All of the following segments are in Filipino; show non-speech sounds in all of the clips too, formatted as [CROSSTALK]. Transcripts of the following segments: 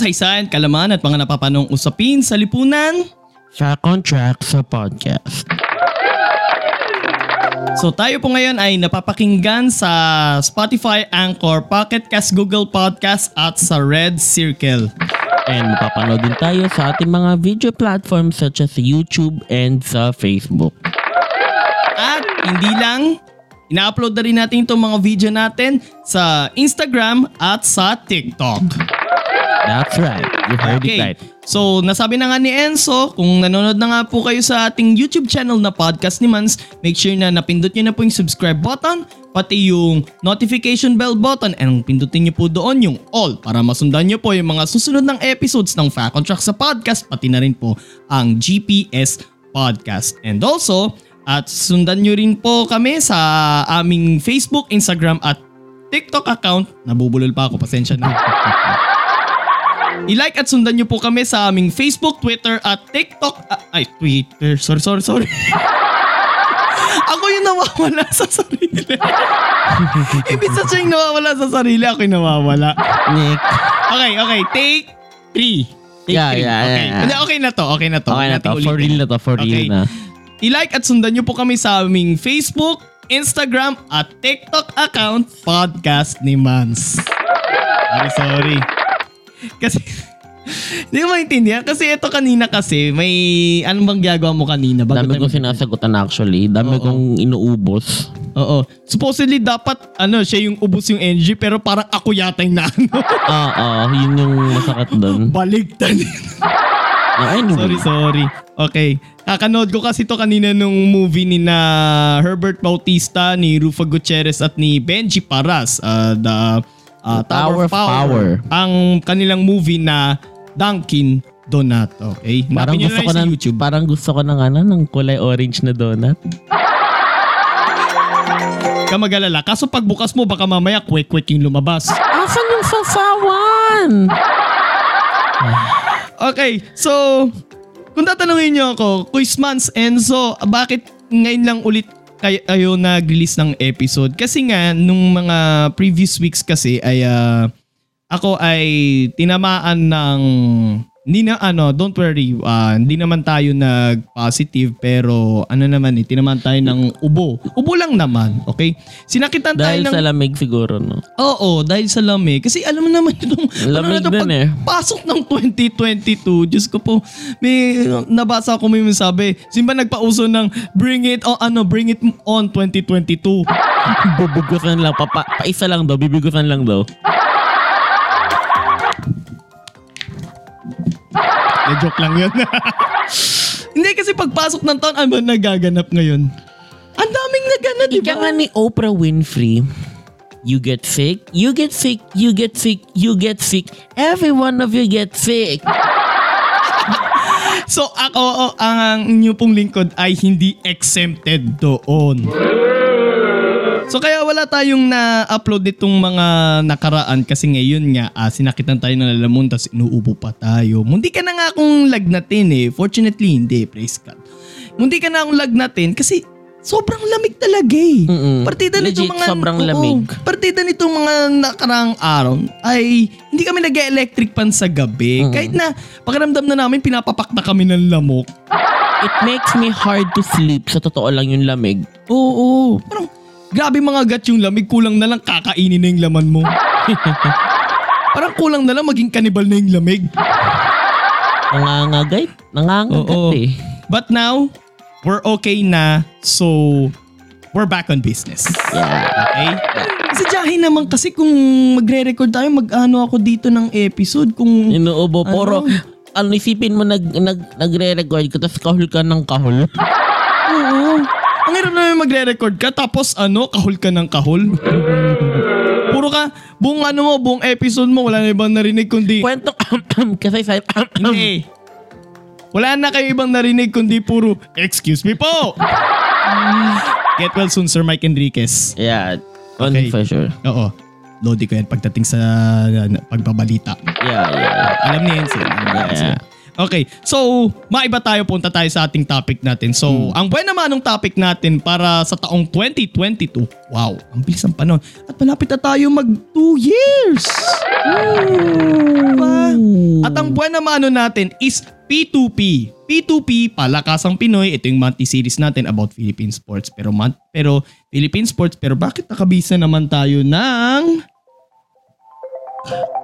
kasaysayan, kalaman at mga napapanong usapin sa lipunan. Fact on Track sa podcast. So tayo po ngayon ay napapakinggan sa Spotify, Anchor, Pocket Cast, Google Podcast at sa Red Circle. And mapapanood din tayo sa ating mga video platforms such as YouTube and sa Facebook. At hindi lang, ina-upload na rin natin itong mga video natin sa Instagram at sa TikTok. That's right. You heard it right. So, nasabi na nga ni Enzo, kung nanonood na nga po kayo sa ating YouTube channel na Podcast ni Mans, make sure na napindot nyo na po yung subscribe button, pati yung notification bell button, and pindutin nyo po doon yung all para masundan nyo po yung mga susunod ng episodes ng Fact on Track sa podcast, pati na rin po ang GPS Podcast. And also, at sundan nyo rin po kami sa aming Facebook, Instagram at TikTok account. Nabubulol pa ako, pasensya na. [LAUGHS] I-like at sundan nyo po kami sa aming Facebook, Twitter at TikTok. ah, ay, Twitter. Sorry, sorry, sorry. [LAUGHS] ako yung nawawala sa sarili. [LAUGHS] Ibig sabihin nawawala sa sarili, ako yung nawawala. Nick. Okay, okay. Take three. Take Yeah, three. yeah, okay. yeah, yeah. Okay na to. Okay na to. Okay na to. For real na to. For real Okay. na. I-like at sundan nyo po kami sa aming Facebook, Instagram at TikTok account Podcast ni Mans. Sorry, sorry. Kasi, [LAUGHS] hindi mo maintindihan. Kasi ito kanina kasi, may, anong bang gagawa mo kanina? Bago Dami tayo kong sinasagutan actually. Dami Oo. kong inuubos. Oo. Supposedly dapat, ano, siya yung ubus yung NG, pero parang ako yata yung naano. Oo, [LAUGHS] yun yung masakit doon. Baligtad. Ah, anyway. sorry, sorry. Okay. Kakanood ko kasi to kanina nung movie ni na Herbert Bautista, ni Rufa Gutierrez at ni Benji Paras. uh, the uh, Tower, of Power. Ang kanilang movie na Dunkin Donato. Okay? Parang Hanapin nyo gusto lang ko sa ng, YouTube. parang gusto ko ng ano, ng kulay orange na donut. [LAUGHS] Ka mag-alala. Kaso pagbukas mo, baka mamaya quick-quick yung lumabas. Asan yung sasawan? [SIGHS] Okay, so kung tatanungin niyo ako, Quizmans Enzo, bakit ngayon lang ulit kay kayo nag-release ng episode? Kasi nga, nung mga previous weeks kasi ay ah, ako ay tinamaan ng hindi na ano, don't worry, ah, hindi naman tayo nag-positive pero ano naman eh, tinamaan tayo ng ubo. Ubo lang naman, okay? Sinakitan tayo Dahil ng... sa lamig siguro, no? Oo, dahil sa lamig. Kasi alam mo naman itong Lamig ano na to, din eh. Pasok ng 2022, Diyos ko po, may nabasa ko may sabi, simba nagpauso ng bring it on, ano, bring it on 2022. [LAUGHS] Bubugusan lang. Pa, pa, pa isa lang daw. Bibigusan lang daw. Na joke lang yun. [LAUGHS] Hindi kasi pagpasok ng taon, ano nagaganap ngayon? Ang daming naganap, di Ika ba? nga ni Oprah Winfrey, you get sick, you get sick, you get sick, you get sick, every one of you get sick. [LAUGHS] So ako, oh, ang inyo pong lingkod ay hindi exempted doon. So kaya wala tayong na-upload nitong mga nakaraan kasi ngayon nga ah, sinakitan tayo ng lalamon tapos inuubo pa tayo. Mundi ka na nga akong lagnatin eh. Fortunately hindi, praise God. Mundi ka na akong lagnatin kasi sobrang lamig talaga eh. Mm-mm. Partida nitong Legit, mga... sobrang oo, lamig. partida nitong mga nakarang araw ay hindi kami nag-electric pan sa gabi. Mm. Kahit na pakiramdam na namin pinapapak na kami ng lamok. It makes me hard to sleep. Sa totoo lang yung lamig. Oo, parang grabe mga gat yung lamig. Kulang na lang kakainin na yung laman mo. [LAUGHS] parang kulang na lang maging kanibal na yung lamig. Nangangagay. Nangangagat Oo. eh. But now, we're okay na. So, we're back on business. Yeah. Okay? Kasi Jahi naman kasi kung magre-record tayo, mag-ano ako dito ng episode. Kung Inuubo. Puro, Ano? ano, isipin mo nag, nag, nagre-record ka tapos kahul ka ng kahul. Oo. Ang hirap naman magre-record ka tapos ano, kahol ka ng kahol. Puro ka, buong ano mo, buong episode mo, wala na ibang narinig kundi, Kwento kasi sa hindi. Wala na kayo ibang narinig kundi puro, excuse me po. Get well soon, Sir Mike Enriquez. Yeah. On Okay. for sure. Oo. Lodi ko yan pagdating sa uh, pagbabalita. Yeah, yeah. Alam niya yan sir. Alam Yeah, yeah. Okay, so maiba tayo, punta tayo sa ating topic natin. So, ang buwan naman ng topic natin para sa taong 2022. Wow, ang bilis ng panahon. At malapit na tayo mag 2 years. Diba? At ang buwan naman ano natin is P2P. P2P, Palakasang Pinoy. Ito yung monthly series natin about Philippine sports. Pero, month, pero Philippine sports, pero bakit nakabisa naman tayo ng...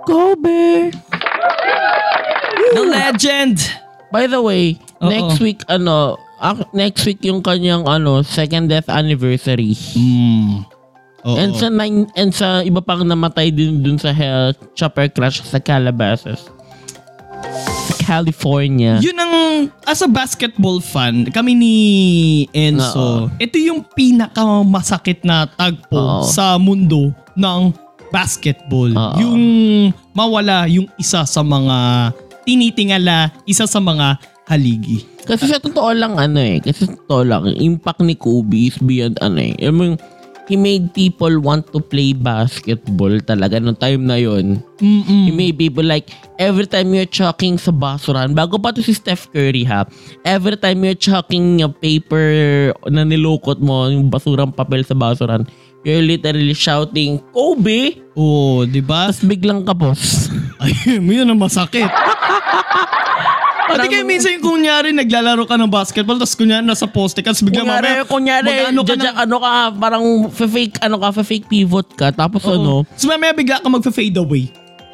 Kobe! The Legend! By the way, Oo. next week, ano, ak- next week yung kanyang, ano, second death anniversary. Mm. Oo. And sa nine, and sa iba pang namatay din dun sa hell, chopper crash sa Calabasas. Sa California. Yun ang, as a basketball fan, kami ni Enzo, ito yung pinakamasakit na tagpo Oo. sa mundo ng basketball. Oo. Yung mawala yung isa sa mga tinitingala, isa sa mga haligi. Kasi sa totoo lang, ano eh, kasi sa totoo lang, yung impact ni Kobe is beyond, ano eh, I mean, he made people want to play basketball talaga nung time na yon. He made people like, every time you're chucking sa basuran, bago pa to si Steph Curry ha, every time you're chucking yung paper na nilukot mo, yung basurang papel sa basuran, you're literally shouting, Kobe! Oo, di ba? Tapos biglang kapos. [LAUGHS] Ay, yun ang masakit. [LAUGHS] Pati kayo minsan yung kunyari naglalaro ka ng basketball tapos kunyari nasa poste ka tapos bigla mamaya kunyari, mag-ano ka ng- ano ka, parang fake, ano ka, fake pivot ka, tapos ano, Tapos mamaya bigla ka mag-fade away.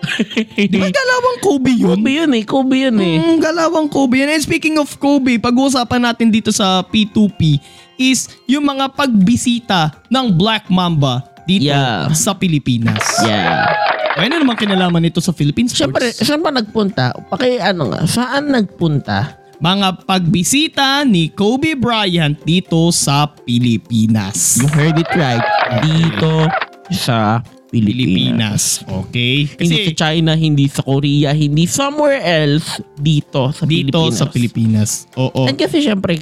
[LAUGHS] Di ba galawang Kobe yun? Kobe yun eh, Kobe yun eh. Mm, galawang Kobe. And speaking of Kobe, pag-uusapan natin dito sa P2P is yung mga pagbisita ng Black Mamba dito Yeah. sa Pilipinas. Yeah. Ano naman kinalaman nito sa Philippine Siyempre, saan ba nagpunta? Paki ano nga, saan nagpunta? Mga pagbisita ni Kobe Bryant dito sa Pilipinas. You heard it right. Dito sa Pilipinas. Pilipinas. Okay? Hindi Kasi sa China, hindi sa Korea, hindi somewhere else. Dito sa dito Pilipinas. sa Pilipinas. Oo. And kasi siyempre,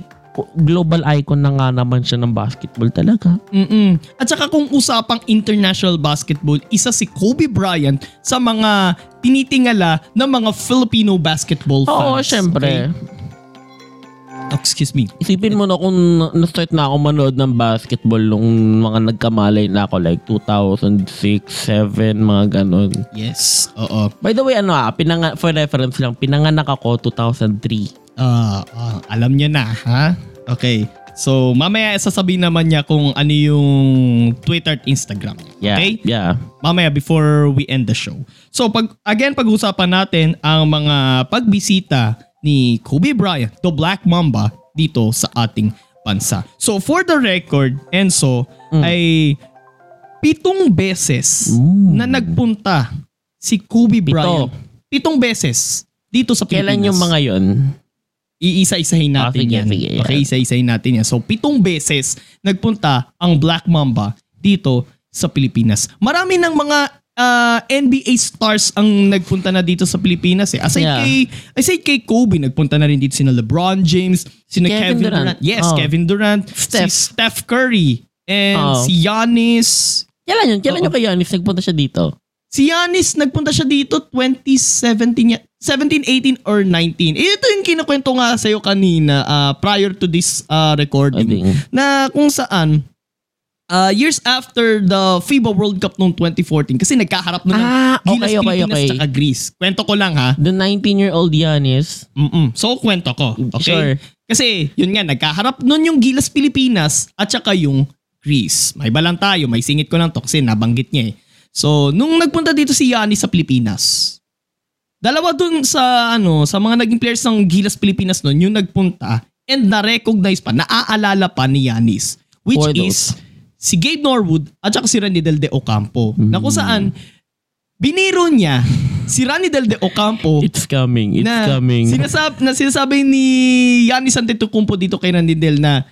global icon na nga naman siya ng basketball talaga. Mm-mm. At saka kung usapang international basketball, isa si Kobe Bryant sa mga tinitingala ng mga Filipino basketball fans. Oo, siyempre. Okay? Oh, excuse me. Isipin mo na kung na- na-start na ako manood ng basketball nung mga nagkamalay na ako like 2006, 7, mga ganon. Yes. Oo. By the way, ano ah, pinanga- for reference lang, pinanganak ako 2003. Ah, alam niya na, ha? Okay. So, mamaya sasabihin naman niya kung ano yung Twitter at Instagram. Yeah, Okay? yeah. mamaya before we end the show. So pag again pag-usapan natin ang mga pagbisita ni Kobe Bryant, the Black Mamba dito sa ating bansa. So for the record, Enzo Mm. ay pitong beses Ooh. na nagpunta si Kobe Pito. Bryant. Pitong beses dito sa Pilipinas. Kailan yung mga yon? Iisa-isahin natin sige, yan. sige, yan. Okay, isa-isahin natin yan. So, pitong beses nagpunta ang Black Mamba dito sa Pilipinas. Marami ng mga ah, NBA stars ang nagpunta na dito sa Pilipinas eh. Aside Yeah. kay aside kay Kobe, nagpunta na rin dito sina LeBron James, sina Kevin Kevin, Durant. Durant. Yes, Oh. Kevin Durant, Steph. si Steph Curry, and Oh. si Giannis. Kailan yun? Kailan Oo. yung kay Giannis nagpunta siya dito? Si Giannis nagpunta siya dito 2017 ya- 17, 18 or 19. Eh, Ito yung kinukwento nga sa'yo kanina ah, prior to this ah, recording na kung saan ah, years after the FIBA World Cup noong 2014 kasi nagkaharap nun ng Ah, Gilas okay, okay, Pilipinas okay. tsaka Greece. Kwento ko lang ha. The 19-year-old Giannis. Mm-mm. So kwento ko. Okay? Sure. Kasi yun nga, nagkaharap nun yung Gilas Pilipinas at saka yung Greece. May balang tayo, may singit ko lang to kasi nabanggit niya eh. So, nung nagpunta dito si Yanni sa Pilipinas, dalawa dun sa ano, sa mga naging players ng Gilas Pilipinas nun, yung nagpunta and na-recognize pa, naaalala pa ni Yanis. Which For is si Gabe Norwood at saka si Randy Del De Ocampo. Na kung Mm. saan, biniro niya [LAUGHS] si Randy Del De Ocampo It's coming. It's na coming. Sinasab, na sinasabi ni Yannis Antetokounmpo dito kay Randy Del na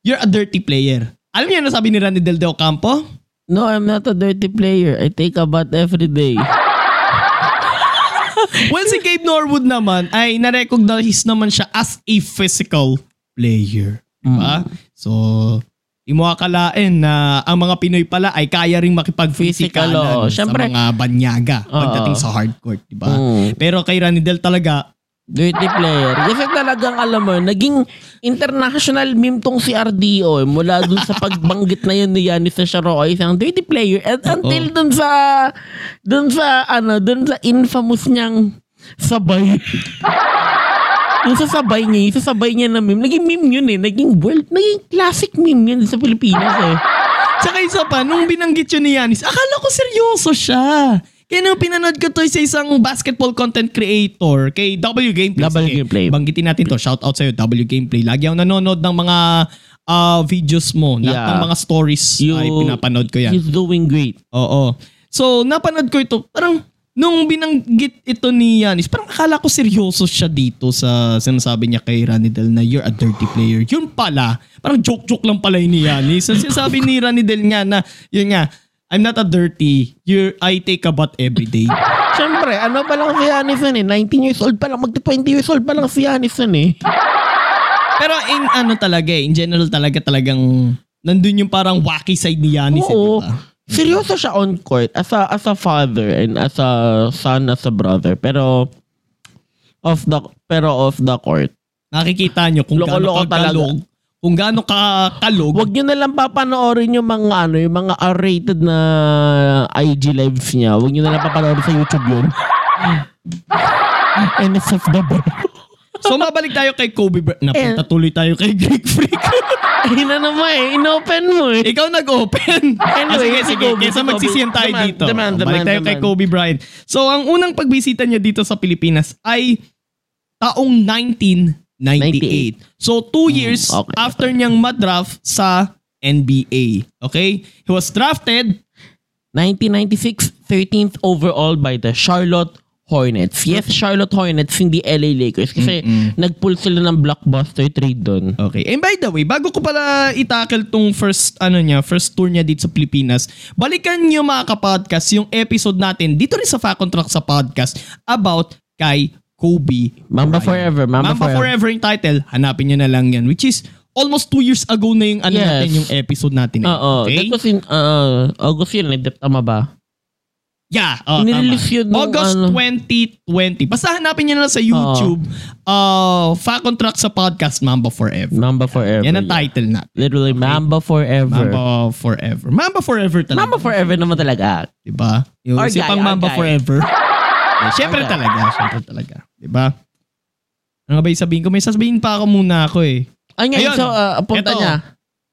you're a dirty player. Alam niyo ano sabi ni Randy Del De Ocampo? No, I'm not a dirty player. I take a bath every day. Well, si Gabe Norwood naman ay na-recognize naman siya as a physical player. Diba? So, di mo akalain na ang mga Pinoy pala ay kaya ring Physical, makipag-physikalan oo. sa mga banyaga Oo. pagdating sa hardcourt, di ba? Mm. Pero kay Ranidel talaga, Dirty player. Kasi talagang alam mo, naging international meme tong si RDO eh, mula dun sa pagbanggit na yun ni Yanis sa Sharo ay isang dirty player and until dun sa dun sa ano, dun sa infamous niyang sabay. [LAUGHS] yung sasabay niya, yung sasabay niya na meme, naging meme yun eh, naging world, naging classic meme yun sa Pilipinas eh. Tsaka isa pa, nung binanggit yun ni Yanis, akala ko seryoso siya. Kaya nung pinanood ko to sa isang basketball content creator kay W Gameplay. W Sige, Gameplay. Banggitin natin to. Shout out sa'yo, W Gameplay. Lagi ako nanonood ng mga ah, videos mo. Yeah. Yeah. Ng mga stories You- ay pinapanood ko yan. He's doing great. Oo. So, napanood ko ito. Parang, nung binanggit ito ni Yanis, parang akala ko seryoso siya dito sa sinasabi niya kay Ranidel na you're a dirty player. Yun pala, parang joke-joke lang pala yun ni Yanis. Ang sinasabi ni Ranidel nga na, yun nga, I'm not a dirty, you're, I take a bath every day. [LAUGHS] Siyempre, ano pa lang si Yanis nun eh, 19 years old pa lang, magta-20 years old pa lang si Yanis nun eh. Pero in ano talaga eh, in general talaga talagang nandun yung parang wacky side ni Yanis eh, Oo. di ba? Seryoso siya on court as a as a father and as a son as a brother pero off the pero off the court. Nakikita nyo kung gaano Loko-loko ka kalog, kung gaano ka kalog, Huwag niyo na lang papanoorin yung mga ano, yung mga R-rated na IG lives niya. Huwag niyo na lang papanoorin sa YouTube yun. [LAUGHS] NSFW. So mabalik tayo kay Kobe Bryant. Eh. Napunta tuloy tayo kay Greek Freak. [LAUGHS] Ayun na naman eh, inopen mo eh. Ikaw nag-open. Anyway, Ah, si sige, Kobe, kesa magsisiyan tayo Demand, dito. demand, Balik demand, tayo kay demand. Kobe Bryant. So ang unang pagbisita niya dito sa Pilipinas ay taong 1998. So two years Hmm, okay, after niyang madraft sa NBA. Okay? He was drafted 1996, 13th overall by the Charlotte Hornets. Yes, Charlotte Hornets, hindi LA Lakers. Kasi nag-pull sila ng blockbuster trade doon. Okay. And by the way, bago ko pala itackle tong first ano niya, first tour niya dito sa Pilipinas, balikan niyo mga kapodcast yung episode natin dito rin sa Fact Track sa podcast about kay Kobe. Mamba Bryant. Forever, Mamba, Mamba Forever. yung title, hanapin niyo na lang yan. Which is almost two years ago na yung ano Yes. natin, yung episode natin. eh. Oo. Okay? That was in uh, August yun, eh. tama ba? Yeah. Oh, Inirelease tama. yun nung August ano. 2020. Basta hanapin niyo na lang sa YouTube. Uh, Fact Track sa podcast, Mamba Forever. Mamba Forever. Yan ang yeah. title na. Literally, Mamba Forever. Mamba Forever. Mamba Forever talaga. Mamba Forever naman talaga. Diba? Yung si guy, pang Mamba guy. Forever. Eh, guy. talaga. Siyempre talaga. Diba? Ano nga ba yung sabihin ko? May sasabihin pa ako muna ako eh. Ay, ngayon, Ayun. so, uh, punta Ito. niya.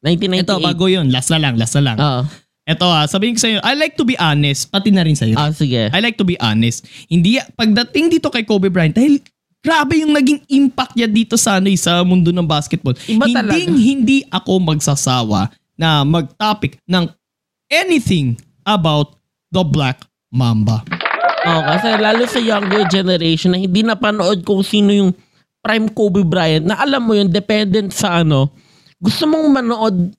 1998. Ito, bago yun. Last na lang. Last na lang. Oo. Ito ah, sabihin ko sa'yo, I like to be honest. Pati na rin sa'yo. Ah, sige. I like to be honest. Hindi, pagdating dito kay Kobe Bryant, dahil grabe yung naging impact niya dito sa, ano, eh, sa mundo ng basketball. Iba hindi, talaga. hindi ako magsasawa na mag-topic ng anything about the Black Mamba. Oo, kasi lalo sa younger generation na hindi napanood kung sino yung prime Kobe Bryant na alam mo yun, dependent sa ano, gusto mong manood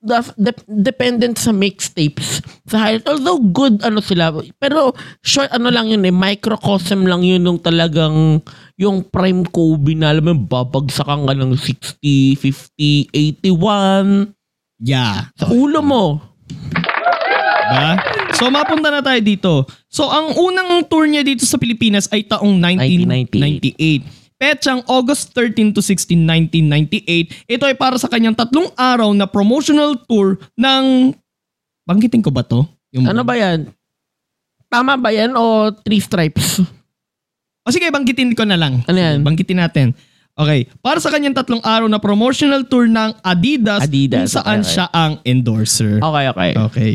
de- dependent sa mixtapes sa highlight. Although good ano sila, pero short ano lang yun eh, microcosm lang yun nung talagang yung prime Kobe na alam mo, babagsakan ka ng 60, 50, 81 Yeah. sa ulo mo. Diba? So mapunta na tayo dito. So ang unang tour niya dito sa Pilipinas ay taong 1998. Petsang August 13 to 16, 1998. Ito ay para sa kanyang tatlong araw na promotional tour ng... Banggitin ko ba to? Yung Ano ba yan? Tama ba yan o three stripes? O sige, banggitin ko na lang. Ano yan? Banggitin natin. Okay. Para sa kanyang tatlong araw na promotional tour ng Adidas, Adidas, kung saan okay, okay. siya ang endorser. Okay, okay. Okay.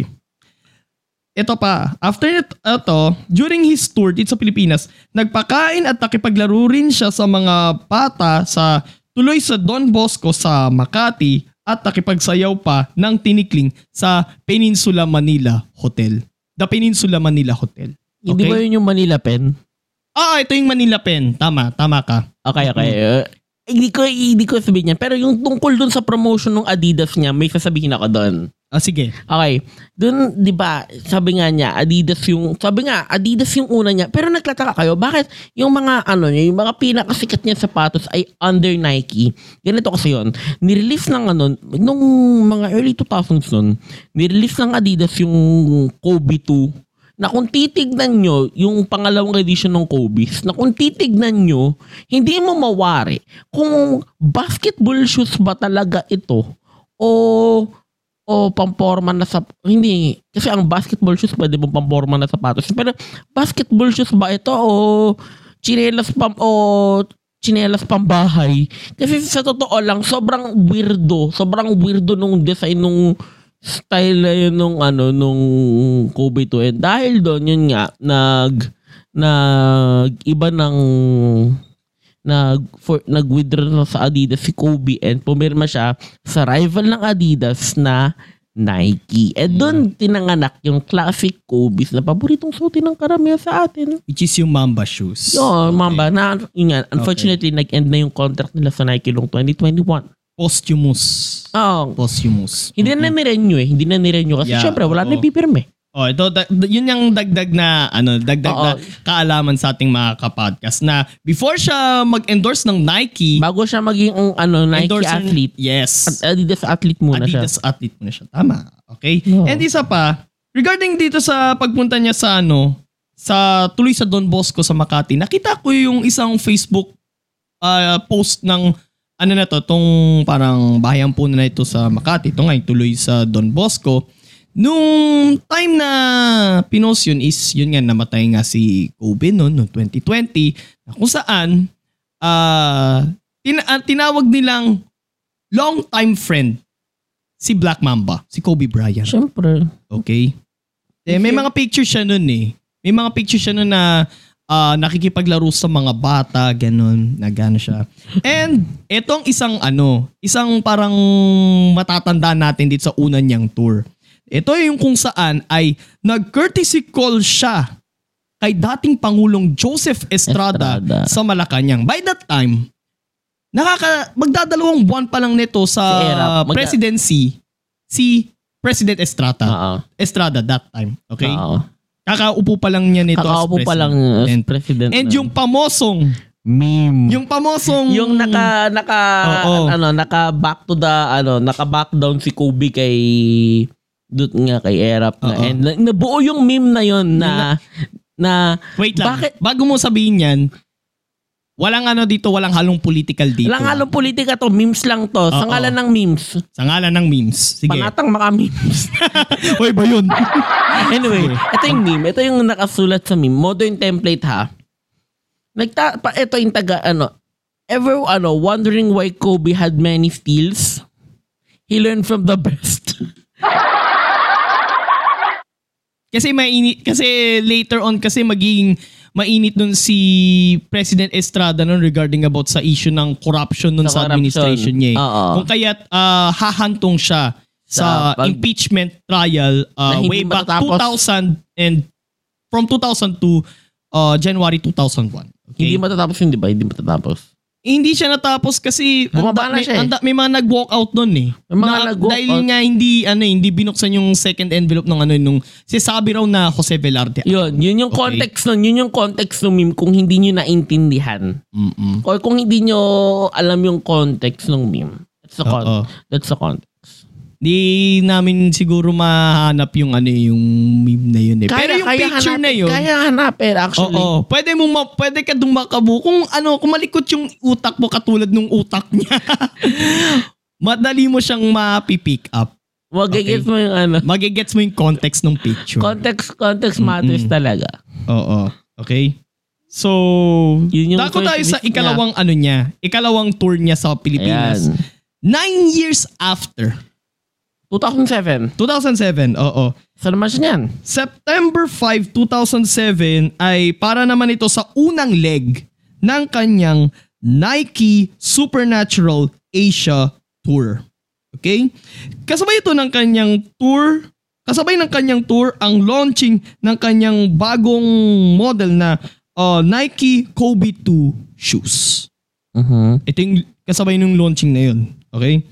Ito pa, after it- ito, during his tour dito sa Pilipinas, nagpakain at nakipaglaro rin siya sa mga bata sa tuloy sa Don Bosco sa Makati at nakipagsayaw pa ng tinikling sa Peninsula Manila Hotel. The Peninsula Manila Hotel. Hindi ba yun yung Manila pen? Ah, ito yung Manila Pen. Tama, tama ka. Okay, okay. Uh, hindi ko hindi ko sabihin yan. Pero yung tungkol dun sa promotion ng Adidas niya, may sasabihin ako doon. Ah, sige. Okay. Doon, 'di ba, sabi nga niya, Adidas yung sabi nga, Adidas yung una niya. Pero nagtataka kayo, bakit yung mga ano niya, yung mga pinakasikat niya sapatos ay under Nike? Ganito kasi 'yon. Nirelease ng ano nung mga early 2000s nun, nirelease ng Adidas yung Kobe 2 na kung titignan nyo yung pangalawang edition ng Kobe's, na kung titignan nyo, hindi mo mawari kung basketball shoes ba talaga ito o o pamporma na sa hindi kasi ang basketball shoes pwede mo pamporma na sapatos. Pero basketball shoes ba ito o chinelas pam o chinelas pambahay? Kasi sa totoo lang sobrang weirdo sobrang weirdo nung design nung style na yun nung ano nung Kobe to and dahil doon yun nga nag nag iba ng nag for nag-withdraw na sa Adidas si Kobe and pumirma siya sa rival ng Adidas na Nike. And doon tinanganak yung classic Kobe's na paboritong suotin ng karamihan sa atin. Which is yung Mamba shoes. Yun, mamba. Na, yun nga, unfortunately, nag-end na yung contract nila sa Nike noong 2021. Posthumous. Oh, Posthumous. hindi na nirenew eh. Hindi na nirenew kasi Yeah, syempre wala na oo. pipirme. Oh, ito da- yun yung dagdag na ano, dagdag na Oo. kaalaman sa ating mga kapodcast na before siya mag-endorse ng Nike, Bago siya maging ang ano, Nike endorser- athlete. Yes. At Adidas athlete muna siya. Adidas athlete muna siya. Tama. Okay? Oo. And isa pa, regarding dito sa pagpunta niya sa ano, sa tuloy sa Don Bosco sa Makati, nakita ko yung isang Facebook ah, post ng ano na to, tong parang bahayan po na ito sa Makati. Ito nga, yung tuloy sa Don Bosco. Nung time na pinost yun is, yun nga, namatay nga si Kobe noon, noong 2020, na kung saan, ah tin- ah, tinawag nilang long time friend si Black Mamba, si Kobe Bryant. Siyempre. Okay? Eh, may mga picture siya nun eh. May mga picture siya nun na ah, nakikipaglaro sa mga bata, ganun, na gano'n siya. And etong isang ano, isang parang matatanda natin dito sa una niyang tour. Ito yung kung saan ay nag-courtesy call siya kay dating Pangulong Joseph Estrada, Estrada. sa Malacanang. By that time, nakaka magdadalawang buwan pa lang nito sa Si. Magda- presidency si President Estrada. Oo. Estrada that time. Okay? Oo. Kakaupo pa lang niya nito Kakaupo as pa lang president. as And, president. and na. yung pamosong, meme. yung pamosong, yung naka naka Oo. ano naka back to the ano naka back down si Kobe kay dut nga kay Erap na Oo. and na, nabuo yung meme na yon na na wait lang, Bakit? bago mo sabihin yan, walang ano dito, walang halong political dito. lang halong politika to memes lang to sa Oo. ngalan ng memes Sa ngalan ng memes. Sige. panatang mga memes [LAUGHS] Hoy ba yun? [LAUGHS] anyway ito yung meme ito yung nakasulat sa meme modern template ha nagta pa, ito yung taga ano ever ano wondering why Kobe had many steals he learned from the best [LAUGHS] Kasi mainit kasi later on kasi magiging mainit nun si President Estrada nun regarding about sa issue ng corruption nun Sa sa, corruption. administration niya. eh. Oo. Kung kaya't ah, hahantong siya sa, Sa pag- impeachment trial hindi way back matatapos. 2000 and from 2000 to ah, January 2001. Okay? hindi matatapos yun di ba hindi matatapos hindi siya natapos kasi Bumaba anda- na siya eh. anda- may mga nag-walk out nun eh. May mga Na- nag-walk dahil out. nga hindi ano eh, hindi binuksan yung second envelope ng ano nung si sabi raw na Jose Velarde. Yun, yun yung Okay. context nun. Yun yung context ng meme kung hindi nyo naintindihan. Mm-mm. Or kung hindi nyo alam yung context ng meme. That's the, con- that's the context. Di namin siguro mahanap yung ano eh, yung meme na yun eh. Pero yung picture hanapin, na yun, Kaya hanapin actually. Oo, pwede mo ma- pwede ka makabu kung ano, kung malikot yung utak mo katulad nung utak niya. [LAUGHS] Madali mo siyang mapipick up. Magigets mo yung ano. Magigets mo yung context ng picture. Context, context matters Mm-mm. talaga. Oo. Okay? So, Yun yung dako tayo sa first ikalawang ano niya, ikalawang tour niya sa Pilipinas. Ayan. Nine years after, 2007. 2007, oo. Saan naman siya niyan? September 5, 2007 ay para naman ito sa unang leg ng kanyang Nike Supernatural Asia Tour. Okay? Kasabay ito ng kanyang tour, kasabay ng kanyang tour ang launching ng kanyang bagong model na uh, Nike Kobe 2 shoes. Mhm. Ito yung kasabay ng launching na yun. Okay?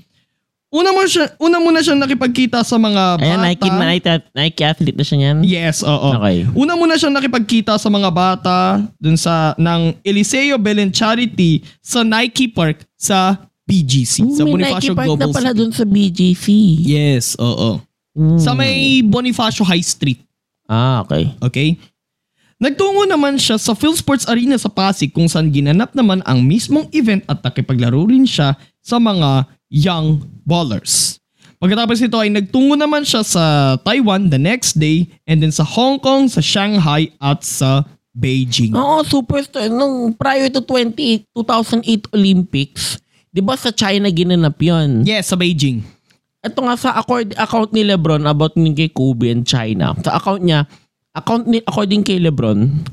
Una mo siya, una muna siyang nakipagkita sa mga bata. Ayan, Nike, Nike, Nike athlete na siya niyan. Yes, oo. Okay. Una muna siyang nakipagkita sa mga bata dun sa ng Eliseo Belen Charity sa Nike Park sa BGC, sa May Bonifacio Nike Park Global na pala City. dun sa BGC. Yes, oo. Mm. Sa may Bonifacio High Street, Ah, okay. okay? Nagtungo naman siya sa PhilSports Arena sa Pasig kung saan ginanap naman ang mismong event at nakipaglaro rin siya sa mga young ballers. Pagkatapos nito ay nagtungo naman siya sa Taiwan the next day and then sa Hong Kong, sa Shanghai at sa Beijing. Oo, superstar. Nung prior to 20, 2008 Olympics, di ba sa China ginanap yun? Yes, sa Beijing. Ito nga sa accord, account ni Lebron about ni kay Kobe and China. Sa account niya, account ni, according kay Lebron,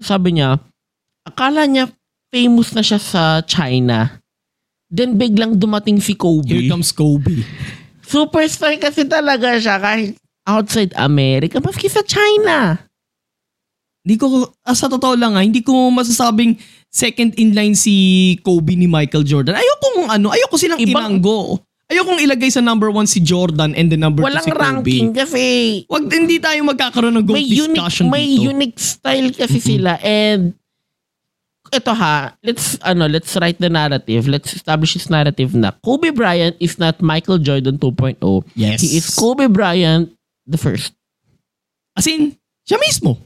sabi niya, akala niya famous na siya sa China. Then biglang dumating si Kobe. Here comes Kobe. Superstar kasi talaga siya kahit outside America, maski sa China. Hindi ko, ah, sa totoo lang ah, hindi ko masasabing second in line si Kobe ni Michael Jordan. Ayoko ano, ayoko silang Ibang- ilanggo. Ayoko ilagay sa number one si Jordan and the number Walang two si Kobe. ranking kasi Wag hindi tayo magkakaroon ng goat may unique discussion may dito. unique style kasi sila and ito ha, let's ano, let's write the narrative. Let's establish this narrative na Kobe Bryant is not Michael Jordan 2.0. Yes. He is Kobe Bryant the first. As in, siya mismo.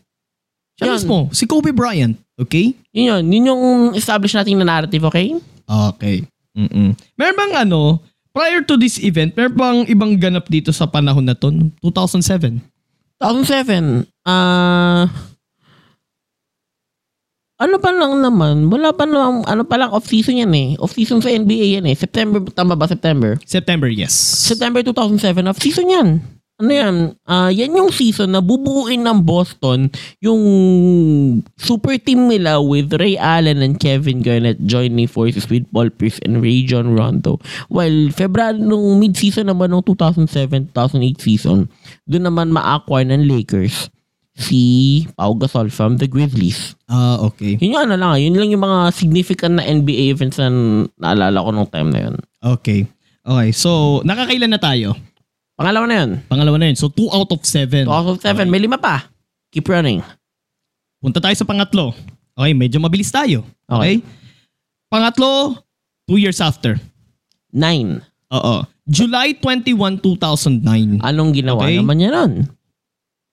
Siya Yan. mismo. Si Kobe Bryant. Okay? Yun yun. Yun yung establish nating na narrative, okay? Okay. Mm-mm. Meron bang ano, prior to this event, meron bang ibang ganap dito sa panahon na to? 2007? 2007. Ah... ano pa lang naman, wala pa lang, ano pa lang, off-season yan eh. Off-season sa NBA yan eh. September, tama ba September? September, yes. September 2007, off-season yan. Ano yan? Ah, yan yung season na bubuuin ng Boston yung super team nila with Ray Allen and Kevin Garnett joining forces with Paul Pierce and Rajon Rondo. While February nung mid-season naman ng 2007-2008 season, doon naman ma-acquire ng Lakers si Pau Gasol from the Grizzlies. Ah, okay. Yun yung ano lang, yun lang yung mga significant na NBA events na naalala ko nung time na yun. Okay. Okay, so nakakailan na tayo? Pangalawa na yun. Pangalawa na yun. So 2 out of 7. 2007, may lima pa. Keep running. Punta tayo sa pangatlo. Okay, medyo mabilis tayo. Okay? Okay. Pangatlo, 2 years after. Nine. Oo. July 21, 2009. Anong ginawa Okay. naman niya nun?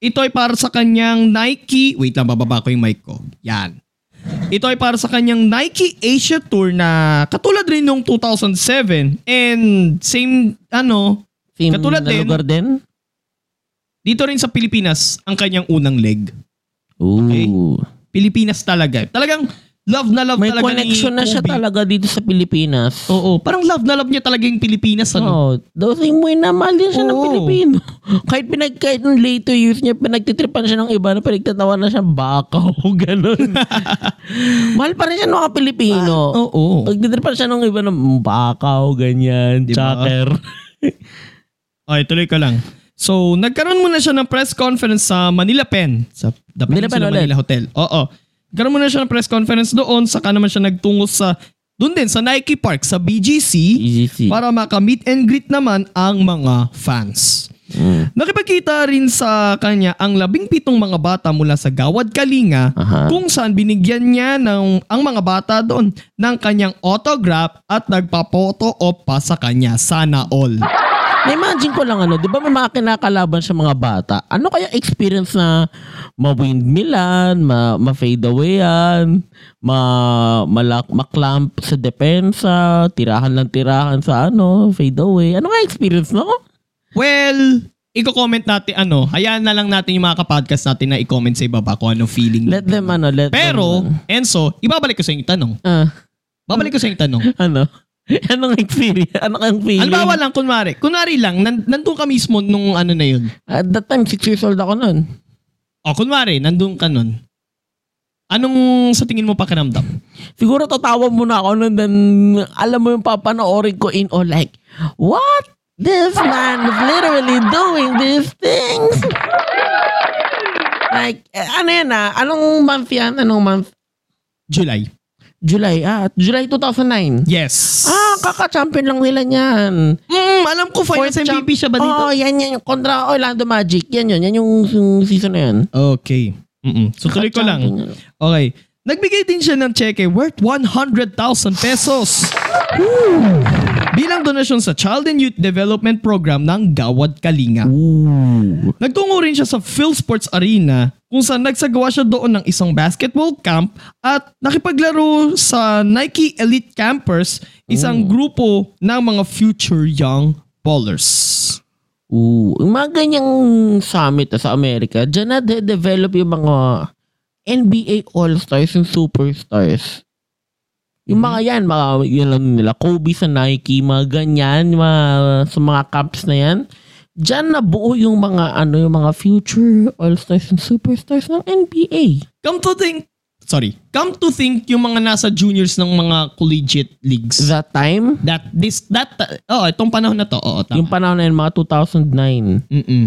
Ito ay para sa kanyang Nike... Wait lang, bababa ko yung mic ko. Yan. Ito ay para sa kanyang Nike Asia Tour na katulad rin nung 2007 and same ano, Same Katulad na din. lugar din? dito rin sa Pilipinas ang kanyang unang leg. Ooh. Okay. Pilipinas talaga. Talagang love na love May talaga connection ni na siya Kobe. talaga dito sa Pilipinas. Oo, parang love na love niya talaga yung Pilipinas ano. Oh, daw same way na mahal din siya ng Oo. Pilipino. [LAUGHS] kahit pinag kahit nung later years niya pinagtitripan siya ng iba na pinagtatawa na siya bakaw [LAUGHS] ganun. [LAUGHS] mahal pa rin siya ng mga Pilipino. Oo. Pagtitripan siya ng iba ng bakaw, ganyan, Diba? chaker. Okay, tuloy ko lang. So, nagkaroon muna siya ng press conference sa Manila Pen. Sa The Manila Pen ulit? Manila Hotel. Oo. Nagkaroon muna siya ng press conference doon. Saka naman siya nagtungo sa, doon din, sa Nike Park, sa BGC. Easy. Para maka-meet and greet naman ang mga fans. Mm. Nakipagkita rin sa kanya ang labing pitong mga bata mula sa Gawad Kalinga Aha. kung saan binigyan niya ng, ang mga bata doon ng kanyang autograph at nagpapoto op pa sa kanya. Sana all. Na-imagine ko lang ano, di ba may mga kinakalaban sa mga bata? Ano kaya experience na ma-windmillan, ma- ma-fade away yan, ma- malak- maklamp sa depensa, tirahan lang tirahan sa ano, fade away. Ano kaya experience no? Well, i-comment natin ano, hayaan na lang natin yung mga kapodcast natin na i-comment sa ibaba kung anong feeling. Let them ano, let Pero, them, Enzo, ibabalik ko sa yung tanong. ah, Babalik ko sa yung tanong. ano? Anong [LAUGHS] experience? Ano kayang feeling? Halimbawa lang, kunwari, kunwari lang, nan- nandun ka mismo nung ano na yun. At that time, 6 years old ako nun. O, kunwari, nandun ka nun. Anong sa tingin mo pakiramdam? Siguro tatawa muna ako nun, then alam mo yung papanoorin ko in all like, what? This man is literally doing these things. like, eh, ano yan ah? Anong month yan? Anong month? July. July, ah, July 2009. Yes. Ah, kaka-champion lang nila niyan. Mm, alam ko finals Fourth MVP siya ba dito? Oo, oh, yan yan. Yung kontra Orlando Magic. Yan yun. Yan yung, yung season na yan. Okay. Mm-mm. So tuloy ko lang. Okay. Nagbigay din siya ng cheque worth 100,000 pesos. Bilang donasyon sa Child and Youth Development Program ng Gawad Kalinga. Ooh. Nagtungo rin siya sa Phil Sports Arena kung saan nagsagawa siya doon ng isang basketball camp at nakipaglaro sa Nike Elite Campers, isang grupo ng mga future young ballers. Ooh. Yung mga ganyang summit sa Amerika, dyan na de-develop yung mga NBA All-Stars and Superstars. Yung mga yan, mga yun lang nila, Kobe sa Nike, mga ganyan, mga, sa mga camps na yan. Diyan na buo yung mga ano yung mga future all-stars and superstars ng NBA. Come to think, sorry, come to think yung mga nasa juniors ng mga collegiate leagues. That time, That, this, that, oh, itong panahon na to, oo, tama. yung panahon na yun, mga 2009. Mm-mm.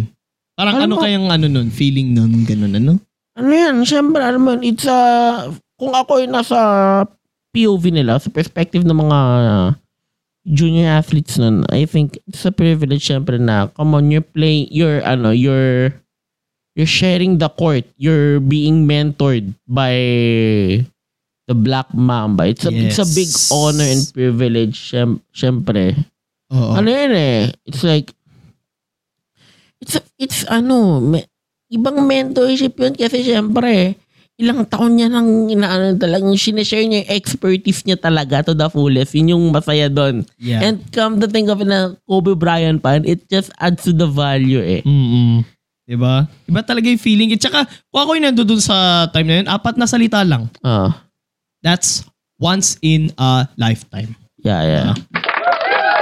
Parang ano mo- kayang ano nun, feeling nun, ganun ano? Ano yan, syempre, alam mo, yun, it's a, kung ako yung nasa POV nila, sa perspective ng mga junior athletes nun, I think it's a privilege syempre na, come on, you're playing, you're, ano, you're, you're sharing the court, you're being mentored by the Black Mamba. It's a, it's a big Yes. honor and privilege, syem, syempre. Oo. Ano yan eh, it's like, it's, it's ano, me- ibang mentorship yun kasi syempre, ilang taon niya nang inaano talagang sinishare niya yung expertise niya talaga to the fullest. Yun yung masaya doon. Yeah. And come to think of it na Kobe Bryant pa, it just adds to the value eh. Mm-mm. Diba? Iba talaga yung feeling. At saka, kung ako yung nandun sa time na yun, apat na salita lang. Ah, That's once in a lifetime. yeah, yeah.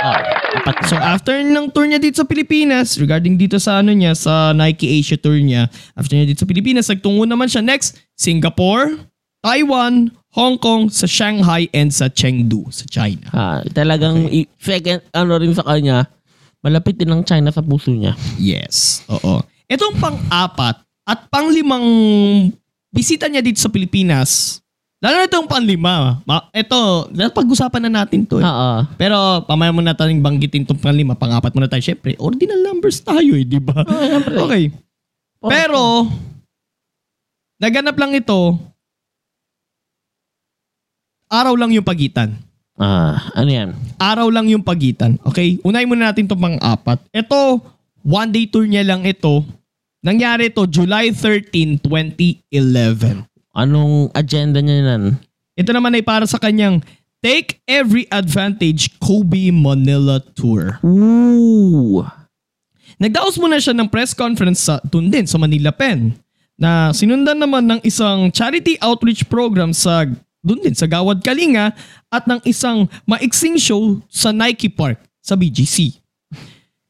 Ah, apat. So after ng tour niya dito sa Pilipinas, regarding dito sa ano niya, sa Nike Asia tour niya, after niya dito sa Pilipinas, nagtungo naman siya next, Singapore, Taiwan, Hong Kong, sa Shanghai, and sa Chengdu, sa China. Ah, talagang i- second, ano rin sa kanya, malapit din ng China sa puso niya. Yes. Oo. Itong pang-apat at pang-limang bisita niya dito sa Pilipinas, lalo na itong pang-lima. Ma- ito, pag-usapan na natin to. eh. Oo. Pero pamaya mo na tayong banggitin itong pang-lima, pang-apat muna tayo. Siyempre, ordinal numbers tayo eh, di ba? Oh. Okay. Pero, naganap lang ito, araw lang yung pagitan. Ah, ano yan? Araw lang yung pagitan. Okay? Unahin muna natin itong pang-apat. Ito, one day tour niya lang ito. Nangyari ito July 13, 2011. Anong agenda niya yan? Ito naman ay para sa kanyang Take Every Advantage Kobe Manila Tour. Ooh. Nagdaos muna siya ng press conference sa dun din sa Manila Pen na sinundan naman ng isang charity outreach program sa dun din sa Gawad Kalinga at ng isang maiksing show sa Nike Park sa BGC.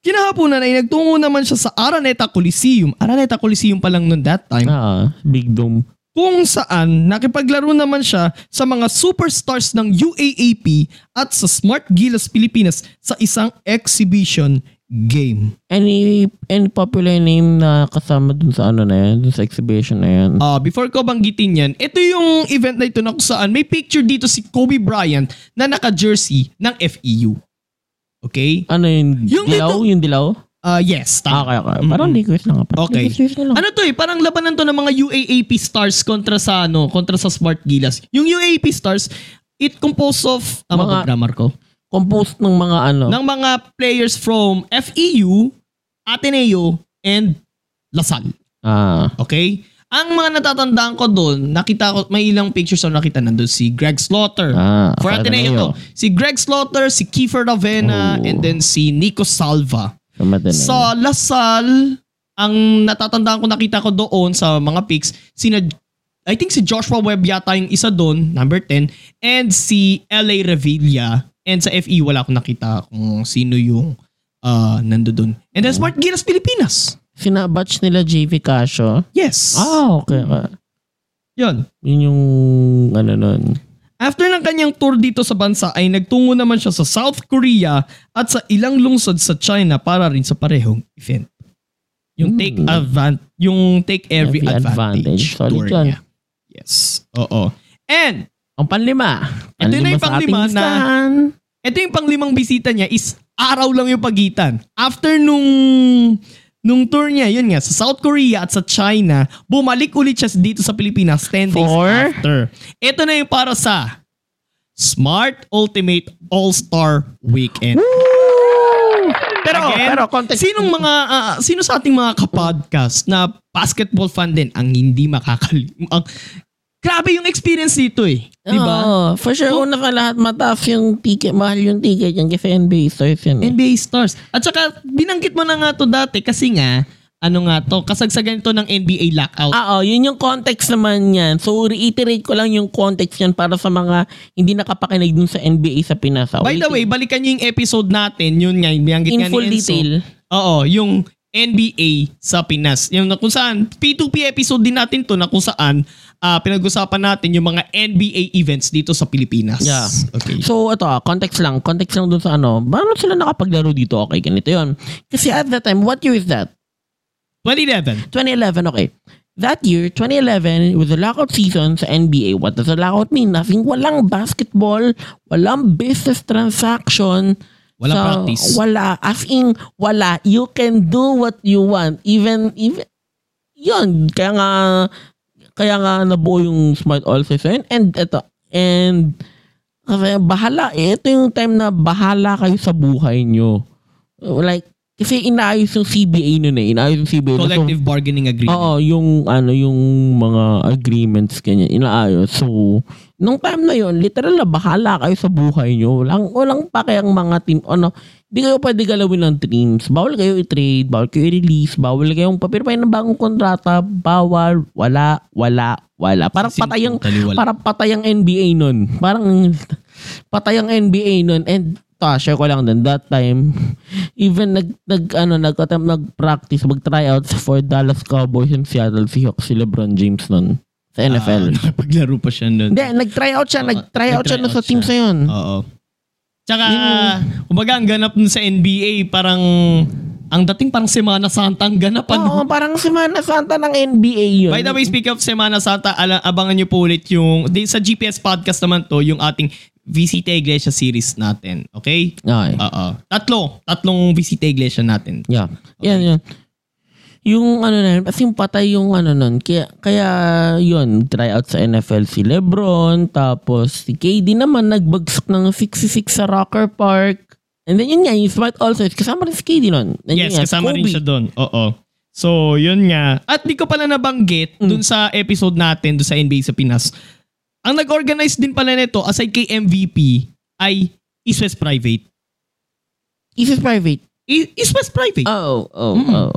Kinahaponan ay nagtungo naman siya sa Araneta Coliseum. Araneta Coliseum pa lang noon that time. Ah, big dome. Kung saan nakipaglaro naman siya sa mga superstars ng UAAP at sa Smart Gilas Pilipinas sa isang exhibition game. Any any popular name na kasama dun sa ano na yan, dun sa exhibition na yan? Ah, before ko banggitin yan, ito yung event na ito na kung saan may picture dito si Kobe Bryant na naka-jersey ng FEU. Okay? Ano yung, Yung dilaw? dito- Yung dilaw? Ah, yes, tama. okay, okay. Parang Mm-mm. Lakers lang. Parang Okay. Lakers na lang. Ano to eh, parang labanan to ng mga UAAP stars kontra sa ano, kontra sa Smart Gilas. Yung UAAP stars, it composed of, tama Mga- ba grammar ko? Composed ng mga ano. ng mga players from FEU, Ateneo, and Lasal. ah. Okay? Ang mga natatandaan ko doon, nakita ko, may ilang pictures ako nakita nandun si Greg Slaughter. Ah, For Ateneo to. Si Greg Slaughter, si Kiefer Ravena, Oh. and then si Nico Salva. Sa Madanay. Sa Lasal, ang natatandaan ko nakita ko doon sa mga pics, sina I think si Joshua Webb yata yung isa doon, number 10, and si LA Revilla. And sa FE, wala akong nakita kung sino yung uh, nando doon. And then Smart Gilas Pilipinas. Sinabatch nila JV Casio. Yes. Ah, okay. okay. Yun. Yun yung ano nun. After ng kanyang tour dito sa bansa ay nagtungo naman siya sa South Korea at sa ilang lungsod sa China para rin sa parehong event. Yung take Hmm. advan yung take every, Every advantage, advantage. Solid tour yun. niya. Yes. Oo. And Ang panlima. Ito na yung panglima na-. Ito yung panglimang bisita niya is araw lang yung pagitan. After nung nung tour niya, yun nga, sa South Korea at sa China, bumalik ulit siya dito sa Pilipinas 10 days For? after. Ito na yung para sa Smart Ultimate All-Star Weekend. Pero, Again, pero context. Sinong mga ah, sino sa ating mga kapodcast na basketball fan din ang hindi makakali ang Grabe yung experience dito eh. Di ba? Oo, for sure, una ka lahat, mataas yung ticket, mahal yung ticket yan kasi NBA stars yan. eh. NBA stars. At saka, binanggit mo na nga to dati kasi nga, ano nga to, kasagsagan ito ng NBA lockout. Ah, oh, yun yung context naman yan. So, reiterate ko lang yung context yan para sa mga hindi nakapakinig dun sa NBA sa Pinas. ah. By the way, balikan niyo yung episode natin, yun nga, binanggit in nga ni full Enzo. detail. Oo, yung NBA sa Pinas. Yung na kung saan, P2P episode din natin to na kung saan ah, pinag-usapan natin yung mga NBA events dito sa Pilipinas. Yeah. Okay. So, ito ah, context lang. Context lang dun sa ano. Paano sila nakapaglaro dito? Okay, ganito yun. Kasi at that time, what year is that? 2011. 2011, okay. That year, 2011, it was a lockout season sa NBA. What does a lockout mean? Nothing. Walang basketball, walang business transaction. Walang So, practice. Wala. As in, wala. You can do what you want. Even, even, yun. Kaya nga, kaya nga nabuo yung Smart All Season. And ito, and, kasi bahala. Eh, ito yung time na bahala kayo sa buhay nyo. Like, kasi inaayos yung CBA nun eh. Inaayos yung CBA. na- so- Collective bargaining agreement. Oo, yung ano yung mga agreements kanya inaayos. So, nung time na yon, literal na bahala kayo sa buhay nyo. Walang walang pakiang mga team ano, hindi kayo pwede galawin ng teams. Bawal kayo i-trade, bawal kayo i-release, bawal kayong papirpain ng bagong kontrata, bawal, wala, wala, wala. Parang in, patay ang parang patay ang NBA nun. Parang [LAUGHS] patay ang NBA nun and ta share ko lang din that time [LAUGHS] even nag nag ano nag attempt nag-practice mag tryouts for Dallas Cowboys and Seattle Seahawks si LeBron James nun sa NFL. Ah, [LAUGHS] paglaro pa siya nun. Hindi, nag-tryout siya, Oo, nag-tryout siya nun sa team siya. sa yun. Oo. Tsaka, Yun- kumbaga ang ganap nun sa NBA, parang, ang dating parang Semana Santa ang ganap. Oo, ano? parang Semana Santa ng NBA yun. By the way, speak of Semana Santa, ala, abangan nyo po ulit yung, di, sa GPS podcast naman to, yung ating Visita Iglesia series natin. Okay? Okay. Oo. Tatlo. Tatlong Visita Iglesia natin. Yeah. Yan, yan. Yung ano na, kasi yung patay yung ano nun. Kaya, kaya yun, try out sa NFL si Lebron. Tapos si KD naman nagbagsak ng 66 sa Rocker Park. And then yun nga, yung Smart also, kasama rin si KD nun. And yun Yes, nga, kasama rin Kobe. siya doon. Oo. So, yun nga. At di ko pala nabanggit Mm. dun sa episode natin, dun sa NBA sa Pinas. Ang nag-organize din pala nito, aside kay MVP, ay East West Private. Is it private? E- East West Private. Oh, oh, Mm. oh.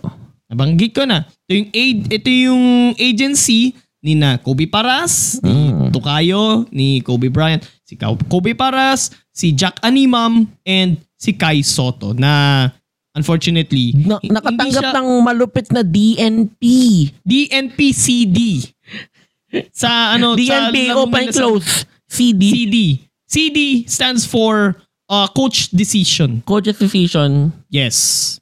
Nabanggit ko na. Ito yung, aid, ito yung agency ni na Kobe Paras, ni Mm. Tukayo, ni Kobe Bryant, si Kobe Paras, si Jack Animam, and si Kai Soto na unfortunately Na, nakatanggap siya- ng malupit na DNP. DNP-CD. Sa ano, sa DNP, larong open sa- close. CD. CD. CD stands for uh, Coach Decision. Coach's decision. Yes.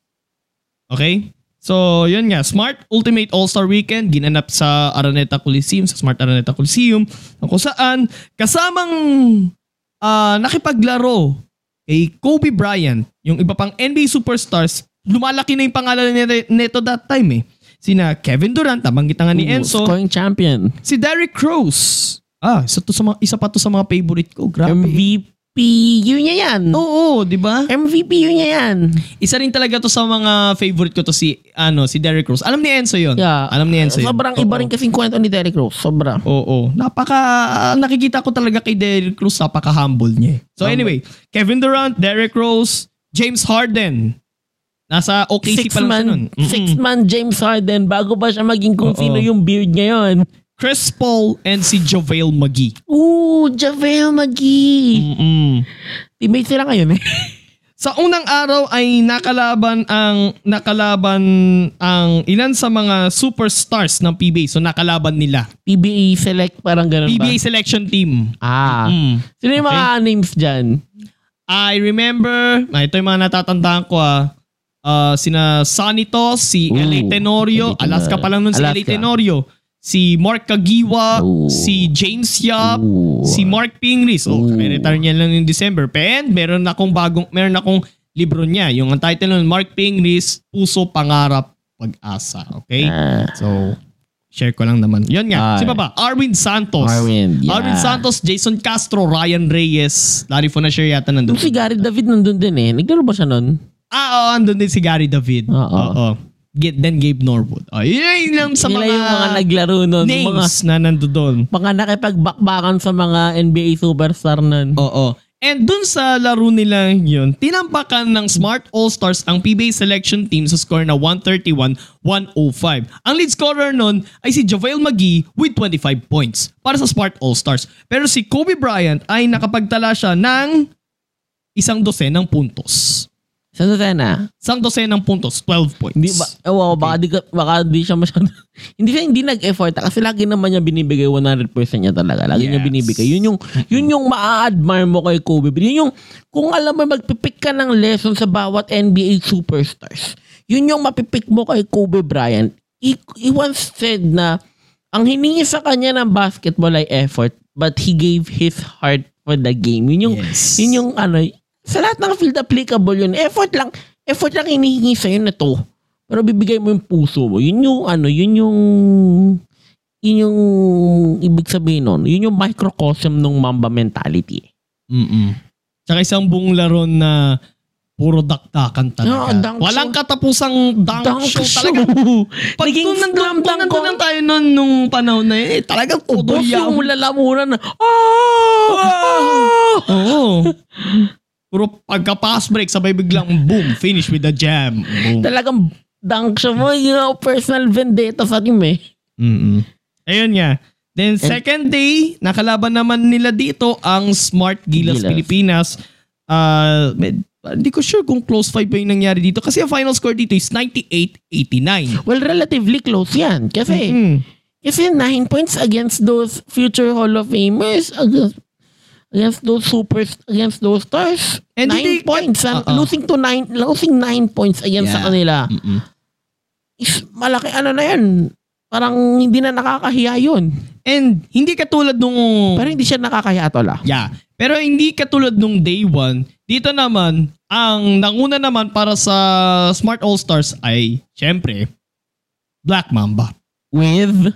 Okay? So, yun nga. Smart Ultimate All-Star Weekend ginanap sa Araneta Coliseum, sa Smart Araneta Coliseum, kung saan kasamang ah, nakipaglaro kay Kobe Bryant, yung iba pang NBA superstars, lumalaki na yung pangalan ni- nito that time eh. Sina Kevin Durant, nabanggit na nga ni Ooh, Enzo, Scoring champion. si Derrick Rose. Ah, isa, to sa mga, isa pa to sa mga favorite ko. Grabe. MVP. Yun niya yan. Oo, di ba? MVP yun niya yan. Isa rin talaga to sa mga favorite ko to si ano si Derrick Rose. Alam ni Enzo 'yon. Yeah. Alam ni Enzo 'yun. Sobrang Oo. iba rin kasing kwento ni Derrick Rose. Sobra. Oo. Napaka ah, nakikita ko talaga kay Derrick Rose napaka humble niya. eh. So Humble. anyway, Kevin Durant, Derrick Rose, James Harden. Nasa OKC Six pa lang siya man, nun. Mm-mm. six man James Harden bago pa siya maging kung Oo. sino yung beard ngayon. Chris Paul and si JaVale McGee. Ooh, JaVale McGee. Mm-mm. Teammate sila ngayon eh. [LAUGHS] Sa unang araw ay nakalaban ang nakalaban ang ilan sa mga superstars ng PBA. So nakalaban nila. PBA select parang ganun PBA ba? selection team. Ah. Mm. Sino yung mga names dyan? I remember, ah, ito yung mga natatandaan ko ah. Ah, sina Sanitos, si Ooh, LA Tenorio, LA Tenorio. Alaska pa lang nun si LA. Tenorio. Si Mark Kagiwa, Ooh. si James Yap, Ooh. si Mark Pingris. Oh, retire niya lang in December. And meron akong bagong, meron akong libro niya. Yung ang title nun, Mark Pingris, Puso, Pangarap, Pag-asa. Okay? Ah, So, share ko lang naman. Yun nga. Ah. Si Baba, Arwin Santos. Arwin, yeah. Arwin Santos, Jason Castro, Ryan Reyes. Larry Fonasher yata nandun. Yung si Gary David nandun din eh. Naglaro ba siya nun? Ah, oo, andun din si Gary David. Oo. Oo. Get, then Gabe Norwood. Oh, yun lang sa Sila mga, yung mga naglaro nun. Mga, names na nandun doon. mga nakipagbakbakan sa mga NBA superstar nun. Oo. And dun sa laro nila yun, tinampakan ng Smart All-Stars ang PBA selection team sa score na 131-105. Ang lead scorer nun ay si Javel McGee with 25 points para sa Smart All-Stars. Pero si Kobe Bryant ay nakapagtala siya ng isang dosenang puntos. Sa Susana, Isang dosenang puntos, 12 points. hindi ba, ewan ko, baka di, ka- baka di siya masyado, [LAUGHS] hindi siya hindi nag-effort kasi lagi naman niya binibigay 100% niya talaga. Lagi niya Yes. binibigay. Yun yung, yun yung maa-admire mo kay Kobe. Yun yung, kung alam mo, magpipick ka ng lesson sa bawat NBA superstars. Yun yung mapipick mo kay Kobe Bryant. He, he once said na, ang hiningi sa kanya ng basketball ay effort, but he gave his heart for the game. Yun yung, Yes. yun yung ano, sa lahat ng field applicable yun. Effort lang, effort lang hinihingi sa'yo na to. Pero bibigay mo yung puso mo. Yun yung ano, yun yung yun yung ibig sabihin nun. Yun yung microcosm ng Mamba mentality. Mm-mm. Tsaka isang buong laro na puro daktakan talaga. Oo, dunk Walang show. katapusang dunk, Dunk show, show. talaga. [LAUGHS] Pag Naging slam kung dunk ko. lang tayo nun, nung panahon na yun, eh, talagang tutuloy yung lalamunan na, ah! [LAUGHS] Oo. [LAUGHS] Puro pagka-pass break, sabay biglang boom, finish with the jam. Boom. Talagang dunk siya mo. Yung personal vendetta sa team eh. Mm-mm. Ayun nga. Then second day, nakalaban naman nila dito ang Smart Gilas, Gilas. Pilipinas. Uh, med- hindi ko sure kung close five ba yung nangyari dito kasi ang final score dito is 98-89. Well, relatively close yan. Kasi, Mm. kasi 9 points against those future Hall of Famers, against, against those supers, against those stars. And 9 hindi- points. ah. Uh-uh. losing to 9, losing 9 points against sa Yeah. kanila. Mm-mm. Is, malaki ano na yan. Parang hindi na nakakahiya yun. And hindi katulad nung... Pero hindi siya nakakahiya tol ah. Yeah. Pero hindi katulad nung day one, dito naman, ang nanguna naman para sa Smart All-Stars ay, syempre, Black Mamba. With,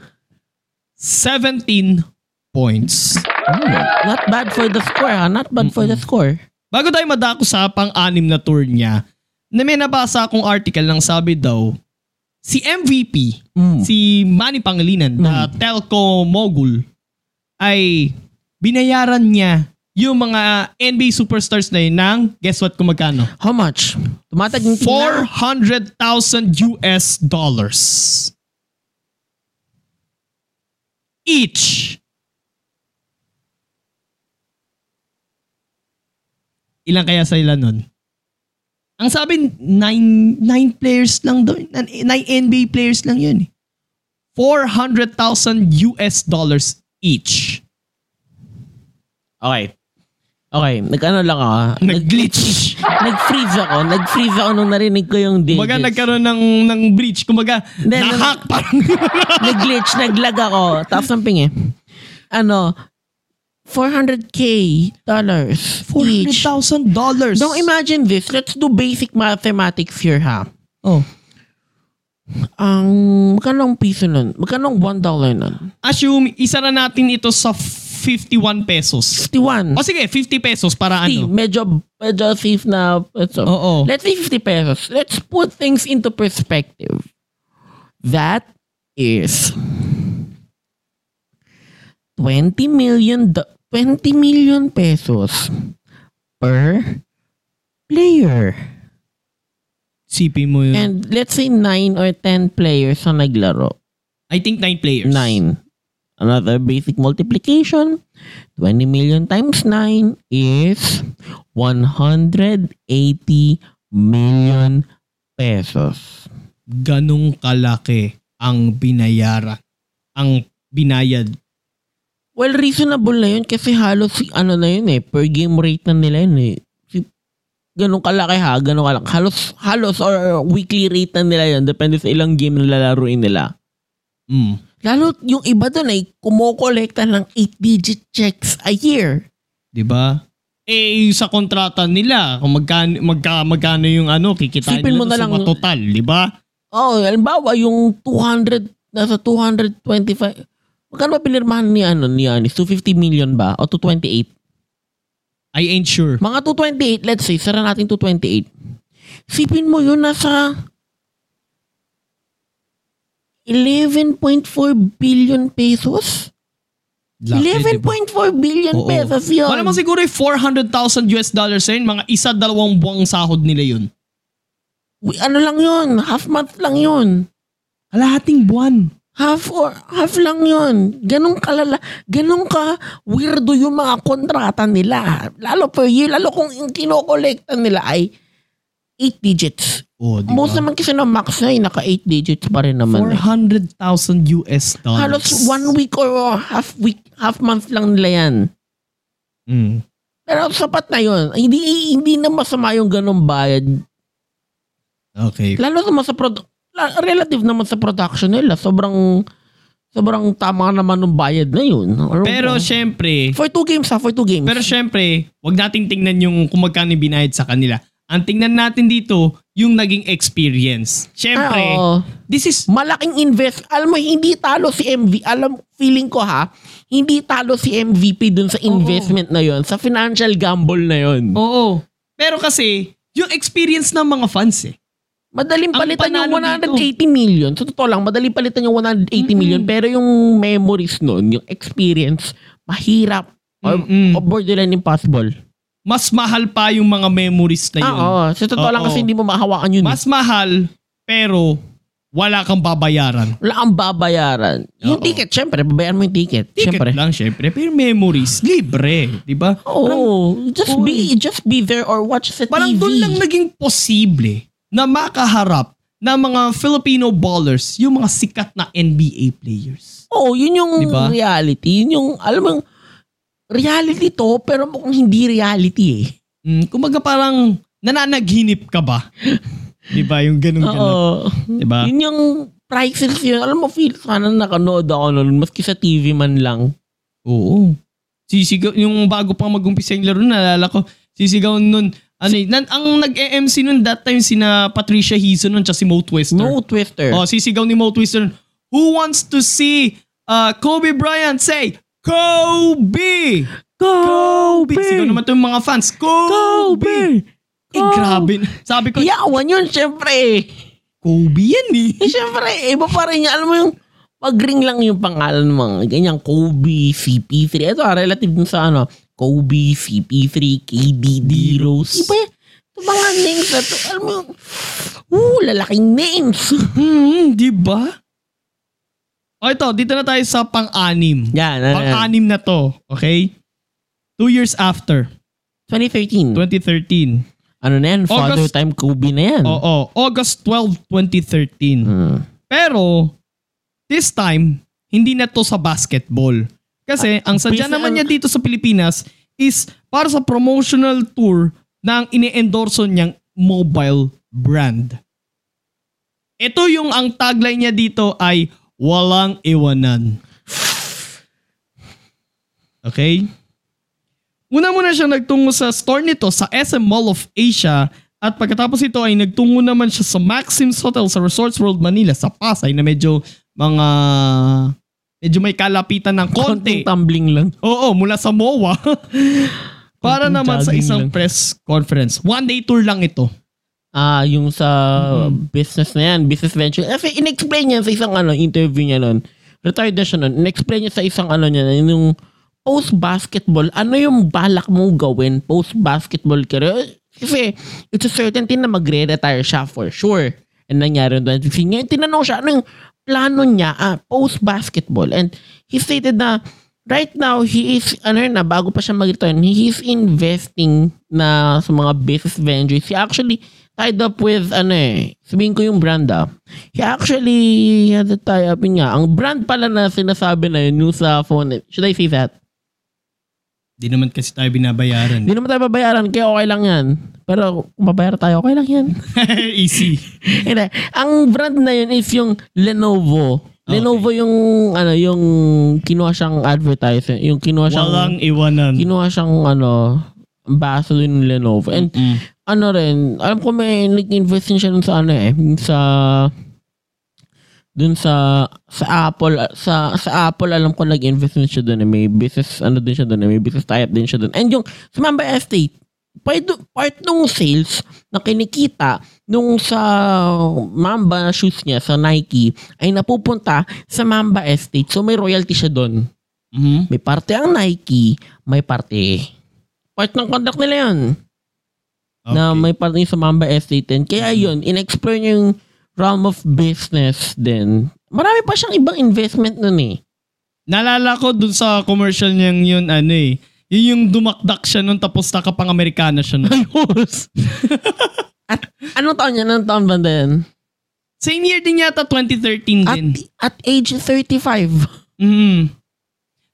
17 points. Hmm, not bad for the score ha. Not bad for the score. Bago tayo madako sa pang-anim na tour niya, na may nabasa akong article ng sabi daw, si MVP, Mm. si Manny Pangilinan, na telco mogul, ay binayaran niya yung mga NBA superstars na yun ng, guess what kung magkano? How much? Tumatag yung 400,000 US dollars. Each. Ilan kaya sa ilan nun? Ang sabi, nine, nine players lang daw. Nine NBA players lang yun. eh. 400,000 US dollars each. Okay. Okay, nag-ano lang ako. ah. Nag-glitch. [LAUGHS] Nag-freeze ako. Nag-freeze ako nung narinig ko yung digits. Kumbaga nagkaroon ng, ng breach. Kumbaga, Hindi, nahack parang. [LAUGHS] Nag-glitch, nag-lag ako. Tapos ng ping eh. Ano, 400k dollars each. $400,000 dollars. Don't imagine this. Let's do basic mathematics here ha. Oh. Ang, magkano ang piso nun? Magkano ang one dollar nun? Assume, isa na natin ito sa 51 pesos. 51. O sige, 50 pesos para See, ano. medyo, medyo safe na. So, Oo. Let's say 50 pesos. Let's put things into perspective. That is 20 million do- 20 million pesos per player. Sipin mo yun. And let's say 9 or 10 players ang naglaro. I think 9 players. 9. Another basic multiplication. 20 million times 9 is 180 million pesos. Ganong kalaki ang binayaran. Ang binayad. Well, reasonable na yun kasi halos si- ano na yun eh, per game rate na nila yun eh. Si, ganun kalaki ha, ganun kalaki. Halos, halos or weekly rate na nila yun, depende sa ilang game na lalaruin nila. Mm. Lalo yung iba doon ay kumukolekta ng 8-digit checks a year. ba? Eh yung sa kontrata nila, kung magkano magka, magkano yung ano, kikitain Isipin mo nila na sa lang- total, 'di ba? Oh, halimbawa yung 200 nasa 225 Magkano ba pinirmahan ni ano ni Anis? 250 million ba o 228? I ain't sure. Mga 228, let's say, sara natin 228. Sipin mo yun nasa 11.4 billion pesos? Laki, 11.4 diba? billion Oo. pesos yun. Wala mo siguro yung 400,000 US dollars yun, mga isa dalawang buwang sahod nila yun. Ano lang yun? Half month lang yun. Kalahating buwan. Half or half lang yun. Ganong kalala, ganong ka weirdo yung mga kontrata nila. Lalo per year, lalo kung yung kinokolekta nila ay 8 digits. Oh, di Most naman kasi ng max na ay naka 8 digits pa rin naman. eh. 400,000 US dollars. Halos one week or half week, half month lang nila yan. Mm. Pero sapat na yun. Hindi, hindi na masama yung ganong bayad. Okay. Lalo naman sa la- relative naman sa production nila. Sobrang sobrang tama naman ng bayad na yun. Or- Pero syempre, for two games ha, for two games. pero syempre, wag nating tingnan yung kung magkano yung binayad sa kanila. Ang tingnan natin dito, yung naging experience. Syempre, Ah, oo. this is malaking invest. Alam mo, hindi talo si MV. Alam, feeling ko ha, hindi talo si MVP dun sa investment na yon sa financial gamble na yon Oo. Pero kasi, yung experience ng mga fans eh. Madaling palitan yung panalo 180 million. Sa totoo lang, madaling palitan yung 180 million. Pero yung memories nun, yung experience, mahirap. Or, Mm-mm. or borderline impossible. Mas mahal pa yung mga memories na yun. Ah, oo. Sa totoo lang Oo. kasi hindi mo mahawakan yun. eh. Mas mahal, pero wala kang babayaran. Wala kang babayaran. Yung Oo. ticket, syempre, babayaran mo yung ticket. Ticket syempre. lang, syempre. Pero memories, libre. Di ba? Oo. just Oo. be just be there or watch sa Parang TV. doon lang naging posible na makaharap ng mga Filipino ballers, yung mga sikat na NBA players. Oo, yun yung Diba? reality. Yun yung, alam mo, reality to, pero mukhang hindi reality eh. Mm, kumbaga parang nananaginip ka ba? [LAUGHS] Di ba? Yung ganun ganun. Oo. Diba? Yun yung prices yun. Alam mo, feel, sana nakanood ako nun, maski sa TV man lang. Oo. Sisigaw, yung bago pa mag-umpisa yung laro, naalala ko, sisigaw nun, ano eh, nan, ang nag-EMC nun that time sina Patricia Hizon nun, tsaka si Mo Twister. No twister. Oh, sisigaw ni Mo Twister, who wants to see uh, Kobe Bryant say, Kobe! Kobe! Sigaw naman to yung mga fans, Kobe! Kobe! Eh, grabe. [LAUGHS] Sabi ko, Iyawan yun, syempre. Kobe yan eh. Eh, syempre, iba pa rin yan. Alam mo yung, pag-ring lang yung pangalan mga ganyan, Kobe, CP3. Ito, ah, relative sa ano, Kobe, CP3, KD, D-Rose. Iba yan. Ito mga names na to. Alam mo yung, uh, lalaking names. Hmm, di ba? O ito, dito na tayo sa pang-anim. yan, yan. Pang-anim na to, okay? Two years after, 2013. 2013. Ano na yan? Father August- time Kobe na yan. Oo, August 12, 2013. Hmm. Pero, this time, hindi na to sa basketball. Kasi, ang sadya naman niya dito sa Pilipinas is para sa promotional tour ng ine-endorso niyang mobile brand. Ito yung ang tagline niya dito ay walang iwanan. Okay? Una muna siya nagtungo sa store nito sa SM Mall of Asia at pagkatapos ito ay nagtungo naman siya sa Maxim's Hotel sa Resorts World Manila sa Pasay na medyo mga medyo may kalapitan ng Konting konti. tumbling lang. Oo, mula sa MOA. [LAUGHS] Para Konting naman sa isang lang. press conference. One day tour lang ito. Ah, yung sa Mm-hmm. business na yan, business venture. Kasi in-explain niya sa isang ano, interview niya nun. Retired na siya nun. In-explain niya sa isang ano niya, yung post-basketball, ano yung balak mo gawin post-basketball career? Kasi it's a certainty na magre-retire siya for sure. And nangyari doon. Ngayon, tinanong siya, ano yung plano niya ah, post-basketball? And he stated na right now, he is, ano na, bago pa siya mag-retire, he is investing na sa mga business ventures. He actually tied up with, ano eh, sabihin ko yung brand ah. He actually had a tie up yun nga. Ang brand pala na sinasabi na yun, yung sa phone. Should I say that? Di naman kasi tayo binabayaran. Hindi naman tayo babayaran, kaya okay lang yan. Pero kung babayar tayo, okay lang yan. [LAUGHS] Easy. [LAUGHS] Hindi. Ang brand na yun is yung Lenovo Lenovo yung ano yung kinuha siyang advertising, yung kinuha siyang Walang iwanan. kinuha siyang ano ambassador ng Lenovo. And Mm. ano rin, alam ko may nag-invest din siya sa ano eh, sa dun sa sa Apple sa sa Apple alam ko nag-invest din siya doon eh. may business ano din siya doon eh. may business tie-up din siya doon and yung sa Mamba Estate part, part nung sales na kinikita nung sa Mamba shoes niya sa Nike ay napupunta sa Mamba Estate so may royalty siya doon Mhm. may parte ang Nike may parte part ng contract nila yun na Okay. may parte sa Mamba Estate din. Kaya yun, in-explore niya yung realm of business din. Marami pa siyang ibang investment nun eh. Naalala ko dun sa commercial niyang yun, ano eh. Yun yung dumakdak siya nun tapos nakapang Amerikana siya nun. [LAUGHS] Ayos! at anong taon niya? Anong taon ba din? Same year din yata, 2013 At, din. at age 35. Mm.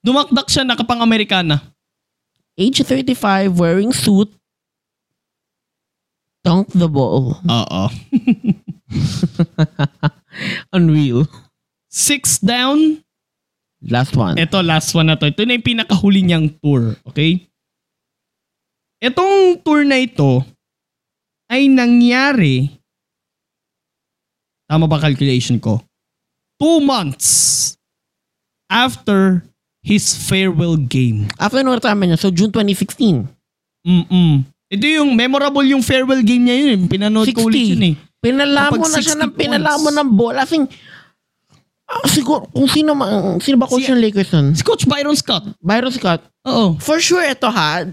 Dumakdak siya nakapang Amerikana. Age 35, wearing suit. Dunk the ball. Oo. [LAUGHS] [LAUGHS] Unreal. Six down. Last one. Ito, last one na to. Ito na yung pinakahuli niyang tour. Okay? Itong tour na ito ay nangyari tama ba calculation ko? Two months after his farewell game. After nung retirement niya, so June 2016. Mm-mm. Ito yung memorable yung farewell game niya yun. eh. Pinanood ko 60. ulit yun eh. Pinalamo na siya 60 ng pinalamo ng bola. As in, ah, siguro, kung sino, ma- sino ba coach Si- ng Lakers nun? Si Coach Byron Scott. Byron Scott. Oo. For sure, ito ha,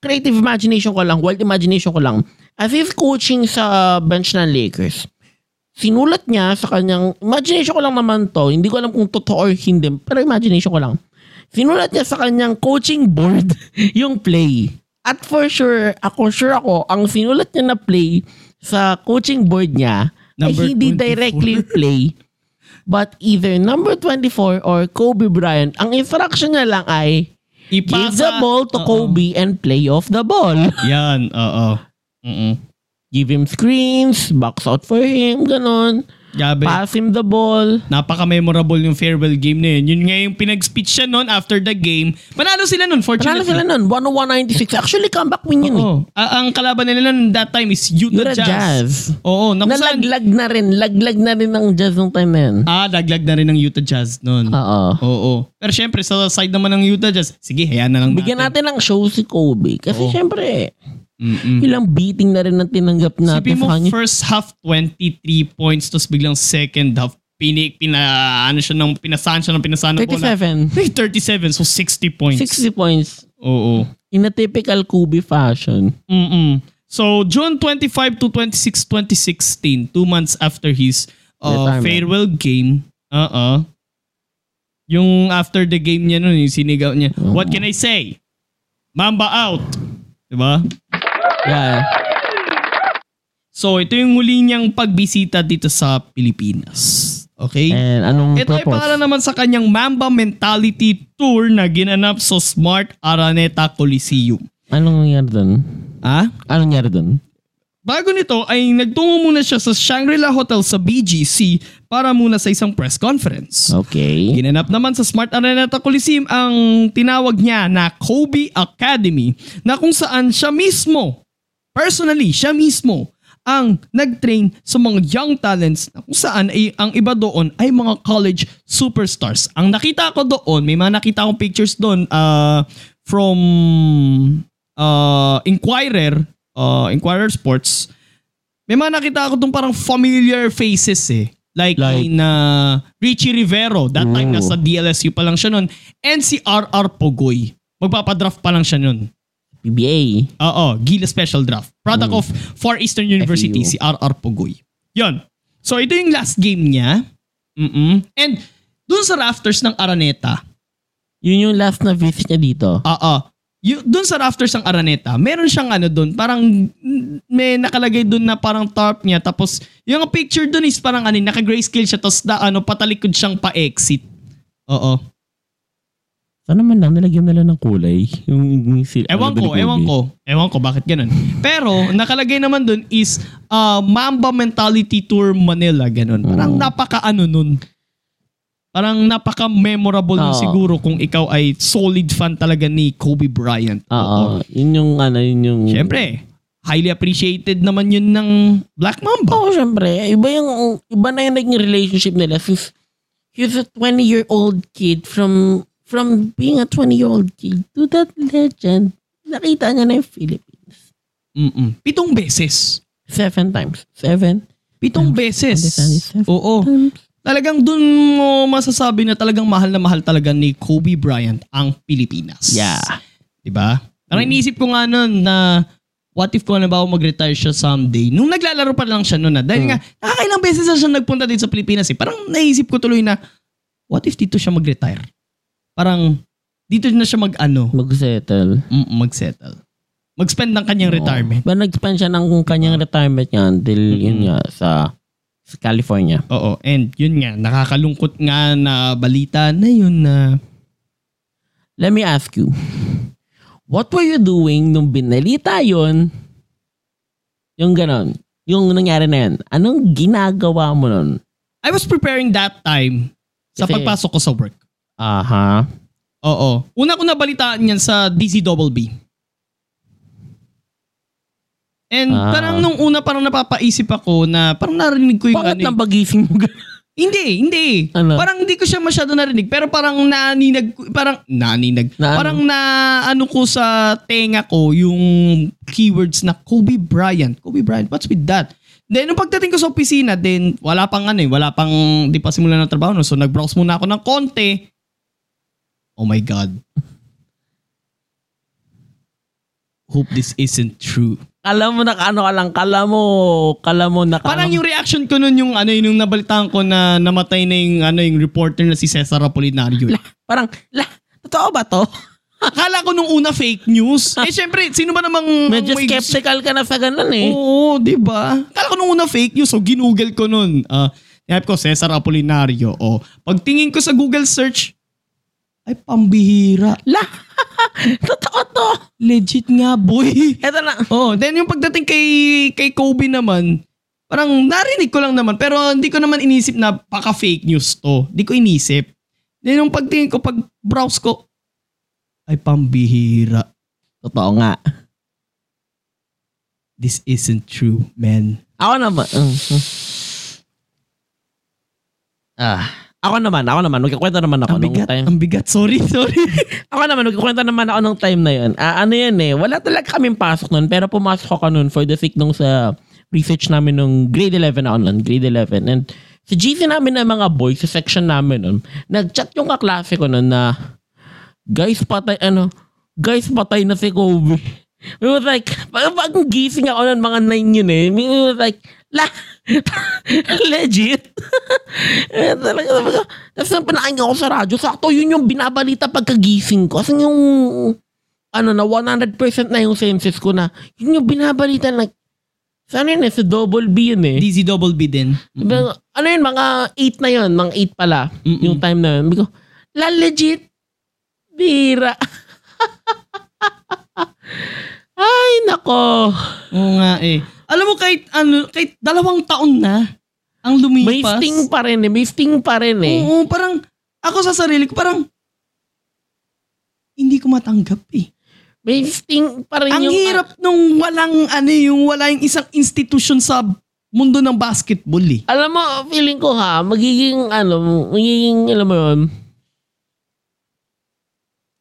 creative imagination ko lang, wild imagination ko lang. As he's coaching sa bench ng Lakers, sinulat niya sa kanyang, imagination ko lang naman to, hindi ko alam kung totoo or hindi, pero imagination ko lang. Sinulat niya sa kanyang coaching board [LAUGHS] yung play. At for sure, ako sure ako, ang sinulat niya na play sa coaching board niya Number ay hindi 24. directly play but either number 24 or Kobe Bryant. Ang instruction niya lang ay Give Ipasa. the ball to Oo. Kobe and play off the ball. [LAUGHS] Yan, oo. Give him screens, box out for him, ganon. Gabi. Pass him the ball. Napaka-memorable yung farewell game na yun. Yun nga yung pinag-speech siya noon after the game. Panalo sila noon, Panalo fortunately. sila nun, 101-96. Actually, comeback win yun eh. Oo. Ah, ang kalaban nila noon that time is Utah, Utah Jazz. Jazz. Oo. Naku, saan- Nalaglag na rin. Laglag na rin ng Jazz nung time na yun. Ah, daglag na rin ng Utah Jazz noon. Oo. Oo. Pero syempre, sa side naman ng Utah Jazz, sige, hayaan na lang Bigyan natin ng show si Kobe. Kasi Oo. syempre, Mm-mm. ilang beating na rin ang tinanggap natin Sipin mo, sa kanya. first half 23 points, tapos biglang second half, pini, pina, ano siya ng, pinasahan siya ng pinasahan ng bola. 37. Ay, 37, so 60 points. 60 points. Oo. In a typical Kobe fashion. Mm-mm. So, June 25 to 26, 2016, two months after his uh, Retirement. farewell game, uh-uh, yung after the game niya nun, yung sinigaw niya, Oo. what can I say? Mamba out! Diba? Yeah. So, ito yung huli niyang pagbisita dito sa Pilipinas. Okay? And anong Ito ay purpose? para naman sa kanyang Mamba Mentality Tour na ginanap sa Smart Araneta Coliseum. Anong nangyari dun? Ah? Anong nangyari dun? Bago nito ay nagtungo muna siya sa Shangri-La Hotel sa BGC para muna sa isang press conference. Okay. Ginanap naman sa Smart Araneta Coliseum ang tinawag niya na Kobe Academy na kung saan siya mismo, personally, siya mismo ang nag-train sa mga young talents na kung saan ay ang iba doon ay mga college superstars. Ang nakita ko doon, may mga nakita akong pictures doon uh, from uh, Inquirer, uh, Inquirer Sports. May mga nakita ako doon parang familiar faces eh. Like, Like? na Richie Rivero. That time Ooh. nasa DLSU pa lang siya noon. And si RR Pogoy. Magpapadraft pa lang siya noon. PBA. Oo, Gila Special Draft. Product Mm. of Far Eastern University, si FEU. RR Pogoy. Yon. So ito yung last game niya. Mm-mm. And dun sa rafters ng Araneta, Yun yung last na visit niya dito. oo, yung, dun sa rafters ng Araneta, meron siyang ano dun, parang may nakalagay dun na parang tarp niya. Tapos yung picture dun is parang ano, naka-grayscale siya. Tapos na, ano, patalikod siyang pa-exit. Oo. Sana man lang nilagyan nila ng kulay. Yung, yung sil- Ewan ano, ko, ewan ko. Ewan ko bakit ganun. Pero nakalagay naman dun is uh, Mamba Mentality Tour Manila ganun. Parang Mm. napaka ano nun. Parang napaka-memorable Oo. siguro kung ikaw ay solid fan talaga ni Kobe Bryant. Oo. Yun yung ano, yun yung... Siyempre, highly appreciated naman yun ng Black Mamba. Oo, syempre. Iba yung, iba na yung naging relationship nila since he's a 20-year-old kid from from being a 20-year-old kid to that legend. Nakita niya na yung Philippines. Mm-mm. Pitong beses. Seven times. Seven Pitong Times. beses. Seven. Oo. times. Talagang dun mo masasabi na talagang mahal na mahal talaga ni Kobe Bryant ang Pilipinas. Yeah. Diba? Parang iniisip ko nga nun na what if kung ba mag-retire siya someday. Nung naglalaro pa lang siya noon na. Dahil Mm. nga, nakakailang beses na siya nagpunta dito sa Pilipinas eh. Parang naisip ko tuloy na, what if dito siya mag-retire? Parang, dito na siya mag-ano, Mag-settle. mm, mag-settle. Mag-spend ng kanyang retirement. Ba nag-spend siya ng kanyang retirement niya until yun nga sa, sa California. Oo, and yun nga, nakakalungkot nga na balita na yun na Let me ask you. What were you doing nung binalita yun? Yung ganon. Yung nangyari na yun. Anong ginagawa mo nun? I was preparing that time sa Kasi- pagpasok ko sa work. Aha. Oo. Una ko nabalitaan yan sa DZBB. And Ah. parang nung una parang napapaisip ako na parang narinig ko yung Bakit ano. nang pagising mo ganon? Hindi, hindi. Ano? Parang hindi ko siya masyado narinig pero parang naninag parang naninag. Na ano? Parang na ano ko sa tenga ko yung keywords na Kobe Bryant. Kobe Bryant, what's with that? Then nung pagdating ko sa opisina, then wala pang ano eh, wala pang di pa simula ng trabaho no. So nag-browse muna ako ng konti. Oh my god. Hope this isn't true. Kala mo na ano ka lang, kala mo, kala mo na Parang yung reaction ko nun yung ano yung nabalitaan ko na namatay na yung ano yung reporter na si Cesar Apolinario. parang, la, totoo ba to? [LAUGHS] Akala ko nung una fake news. [LAUGHS] eh syempre, sino ba namang Medyo may- skeptical ka na sa ganun eh. Oo, di ba? Akala ko nung una fake news. So ginugol ko nun. Ah, uh, ko Cesar Apolinario. O, pagtingin ko sa Google search, ay pambihira. La, [LAUGHS] totoo to. Legit nga, boy. Eto na. Oh, then yung pagdating kay kay Kobe naman, parang narinig ko lang naman pero hindi ko naman inisip na paka fake news to. Hindi ko inisip. Then yung pagtingin ko pag browse ko ay pambihira. Totoo nga. This isn't true, man. Ako naman. mm, mm. Ah, ako naman, ako naman. Magkakwento naman ako Ang nung bigat, time. ang bigat. Sorry, sorry. [LAUGHS] Ako naman, magkakwento naman ako nung time na yun. Ah, ano yan eh, wala talaga kaming pasok nun. Pero pumasok ako nun for the sake nung sa research namin nung grade 11 ako nun. Grade 11. And sa GC namin ng mga boys, sa section namin nun, nag-chat yung kaklase ko nun na, guys, patay, ano, guys, patay na si Kobe. We was like, pag, gising ako nun, mga 9 yun eh. We was like, la, [LAUGHS] legit. eh, talaga, talaga. Tapos nang pinakinggan ko sa radyo, sakto yun yung binabalita pagkagising ko. Kasi yung, ano na, 100% na yung senses ko na, yun yung binabalita na, sana yun eh, sa double B yun eh. DZ double B din. Diba, ano yun, mga 8 na yun, mga 8 pala, Mm-mm. yung time na yun. Sabi ko, la legit, bira. [LAUGHS] Ay, nako. Oo nga eh. Alam mo kahit ano, kahit dalawang taon na ang May lumipas. sting pa rin eh, may sting pa rin eh. Oo, parang ako sa sarili ko parang hindi ko matanggap eh. May sting pa rin Ang yung... hirap nung walang ano yung wala yung isang institution sa mundo ng basketball eh. Alam mo, feeling ko ha, magiging ano, magiging, alam mo yun,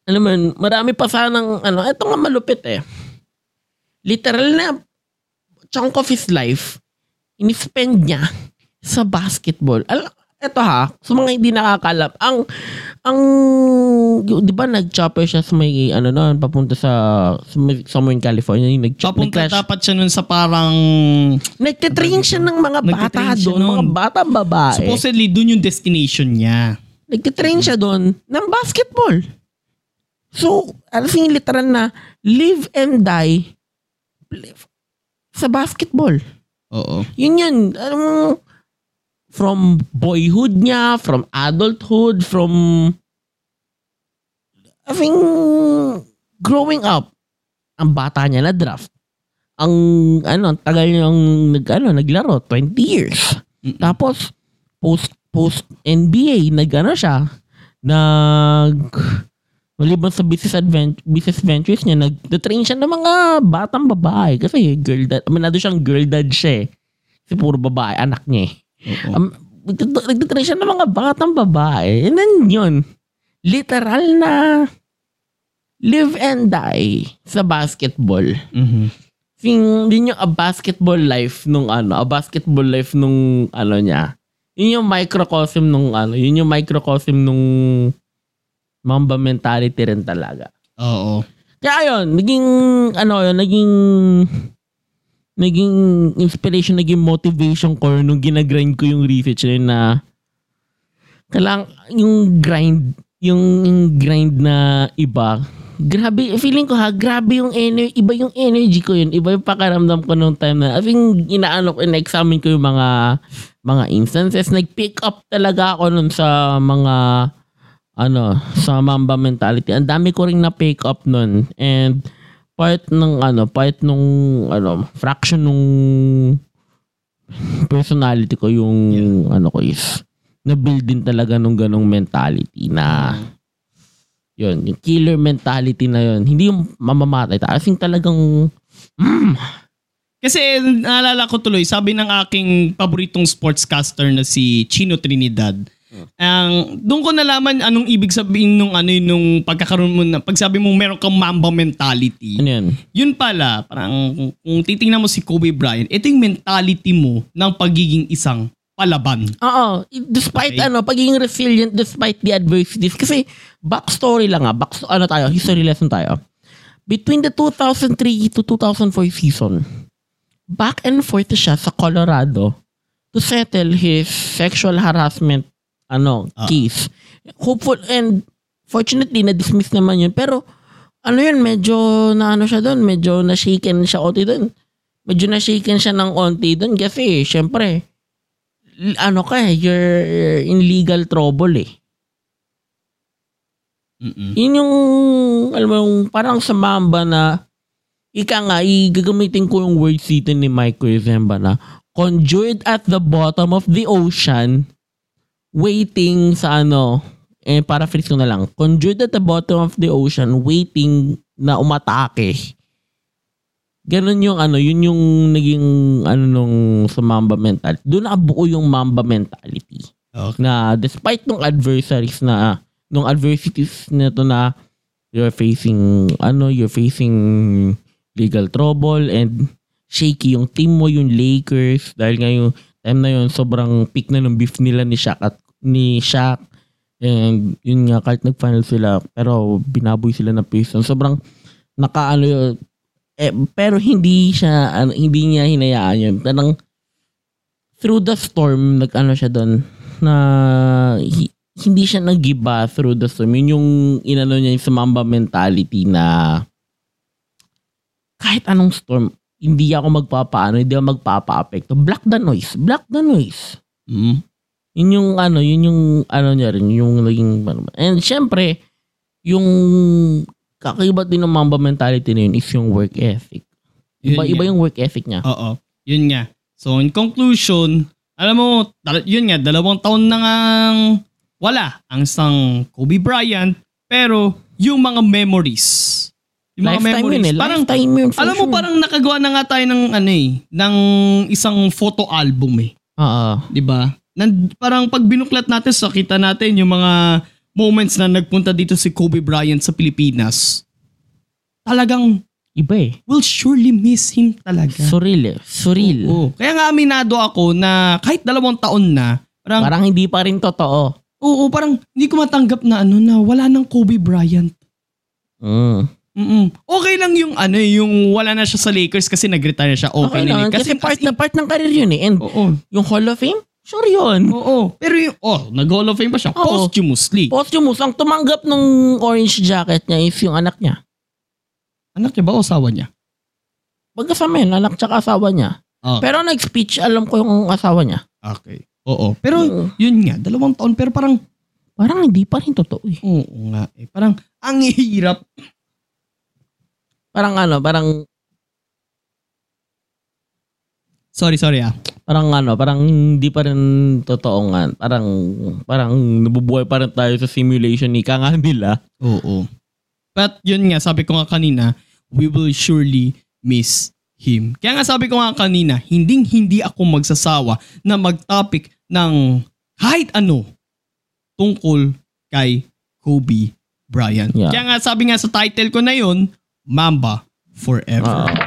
alam mo yun, marami pa sanang, ano, eto nga malupit eh. Literal na chunk of his life, inispend niya sa basketball. Al eto ha, sa mga hindi nakakalap, ang, ang, di ba nag-chopper siya sa may, ano noon, papunta sa, somewhere in California, yung nag-chop, Papunta dapat siya nun sa parang Nagtitrain siya ng mga bata doon, mga bata babae. supposedly dun yung destination niya. nagtitrain siya doon ng basketball. So, alam yung literal na live and die live sa basketball. Oo. Yun yun. Alam mo, from boyhood niya, from adulthood, from I think growing up, ang bata niya na draft. Ang ano, tagal niyang nag, ano, naglaro, 20 years. Mm-mm. Tapos, post post NBA, nag ano siya, nag maliban sa business advent business ventures niya, nag-train siya ng mga batang babae kasi girl dad, aminado siyang girl dad siya eh. Kasi puro babae, anak niya eh. Um, nagtut- nagtutrain siya ng mga batang babae. And then yun, literal na live and die sa basketball. Mhm. Sing, yun yung a basketball life nung ano, a basketball life nung ano niya. Yun yung microcosm nung ano, yun yung microcosm nung Mamba mentality rin talaga. Oo. Kaya yun, naging, ano yun, naging, naging inspiration, naging motivation ko nung ginagrind ko yung research na yun na kailang, yung grind, yung grind na iba, grabe, feeling ko ha, grabe yung energy, iba yung energy ko yun, iba yung pakaramdam ko nung time na, I think, inaano ko, in-examine ko yung mga, mga instances, nag-pick up talaga ako nun sa mga, ano, sa Mamba mentality. Ang dami ko ring na-pick up nun. And part ng ano, part nung ano, fraction nung personality ko yung ano ko is na-build din talaga nung ganong mentality na yun, yung killer mentality na yun. Hindi yung mamamatay. I think talagang mm, Kasi naalala ko tuloy, sabi ng aking paboritong sportscaster na si Chino Trinidad, ang doon ko nalaman anong ibig sabihin nung ano yun, nung pagkakaroon mo na pagsabi mo meron kang mamba mentality. ano yun? Yun pala, parang kung, kung titingnan mo si Kobe Bryant, ito yung mentality mo ng pagiging isang palaban. Oo. Despite Okay. ano, pagiging resilient despite the adversities. Kasi backstory lang ah. Back, ano tayo, history lesson tayo. Between the 2003 to 2004 season, back and forth siya sa Colorado to settle his sexual harassment ano, Ah. case. Hopeful and fortunately na-dismiss naman yun. Pero ano yun, medyo na ano siya doon, medyo na-shaken siya onti doon. Medyo na-shaken siya ng onti doon kasi syempre ano ka eh, you're in legal trouble eh. Mm-mm. Yun yung, alam mo yung parang sa mamba na, ika nga, igagamitin ko yung words dito ni Mike Cuezemba na, conjured at the bottom of the ocean, waiting sa ano, eh, paraphrase ko na lang, conjured at the bottom of the ocean, waiting na umatake. Ganon yung ano, yun yung naging ano nung sa Mamba mentality. Doon nakabuo yung Mamba mentality Okay. na despite nung adversaries na nung adversities na to na you're facing ano you're facing legal trouble and shaky yung team mo yung Lakers dahil nga yung time na yun sobrang peak na ng beef nila ni Shaq at ni Shaq. And yun nga kahit nag-final sila pero binaboy sila ng Pistons sobrang nakaano eh, pero hindi siya ano, hindi niya hinayaan yun. Parang through the storm nag-ano siya doon na hi- hindi siya nagiba through the storm. Yun yung inano niya yung sa Mamba mentality na kahit anong storm, hindi ako magpapaano, hindi ako magpapa-apekto. Block the noise. Block the noise. Mm. Yun yung ano, yun yung ano niya rin, yung naging ano. And syempre, yung kakaiba din ng Mamba mentality na yun is yung work ethic. Iba, Yun iba nga. yung work ethic niya. Oo. Yun nga. So in conclusion, alam mo, yun nga, dalawang taon na ngang wala ang isang Kobe Bryant, pero yung mga memories, yung mga Lifetime memories, yun eh. parang, Lifetime yun. for alam mo sure. parang nakagawa na nga tayo ng ano eh, ng isang photo album eh. Oo. 'di ba? Nan parang pag binuklat natin sa kita natin yung mga moments na nagpunta dito si Kobe Bryant sa Pilipinas. Talagang Iba eh. will surely miss him talaga. Surreal eh. Surreal. Oo. Kaya nga aminado ako na kahit dalawang taon na, parang, Parang hindi pa rin totoo. oo, parang hindi ko matanggap na ano na wala nang Kobe Bryant. Mm. Mm-mm. Okay lang yung ano eh, yung wala na siya sa Lakers kasi nag-retire na siya. Okay, Okay, na lang. yun. Kasi, part na part ng career yun eh. And Oo. yung Hall of Fame, sure yun. Oo. Pero yung, oh, nag-Hall of Fame pa siya. Oo. Posthumously. Posthumous, ang tumanggap ng orange jacket niya is yung anak niya. Anak niya ba o asawa niya? Magkasama yun, anak tsaka asawa niya. Oh. Pero nag-speech, alam ko yung asawa niya. Okay. Oo. Pero Mm. yun nga, dalawang taon pero parang Parang hindi pa rin totoo eh. oo nga eh. Parang ang [LAUGHS] hirap. Parang ano, parang Sorry, sorry ah. Parang ano, parang hindi pa rin totoo nga. Parang, parang nabubuhay pa rin tayo sa simulation ni nga nila. Oo. But yun nga, sabi ko nga kanina, we will surely miss him. Kaya nga sabi ko nga kanina, hinding hindi ako magsasawa na mag-topic ng kahit ano tungkol kay Kobe Bryant. Yeah. Kaya nga sabi nga sa title ko na yun, Mamba Forever. Grabe.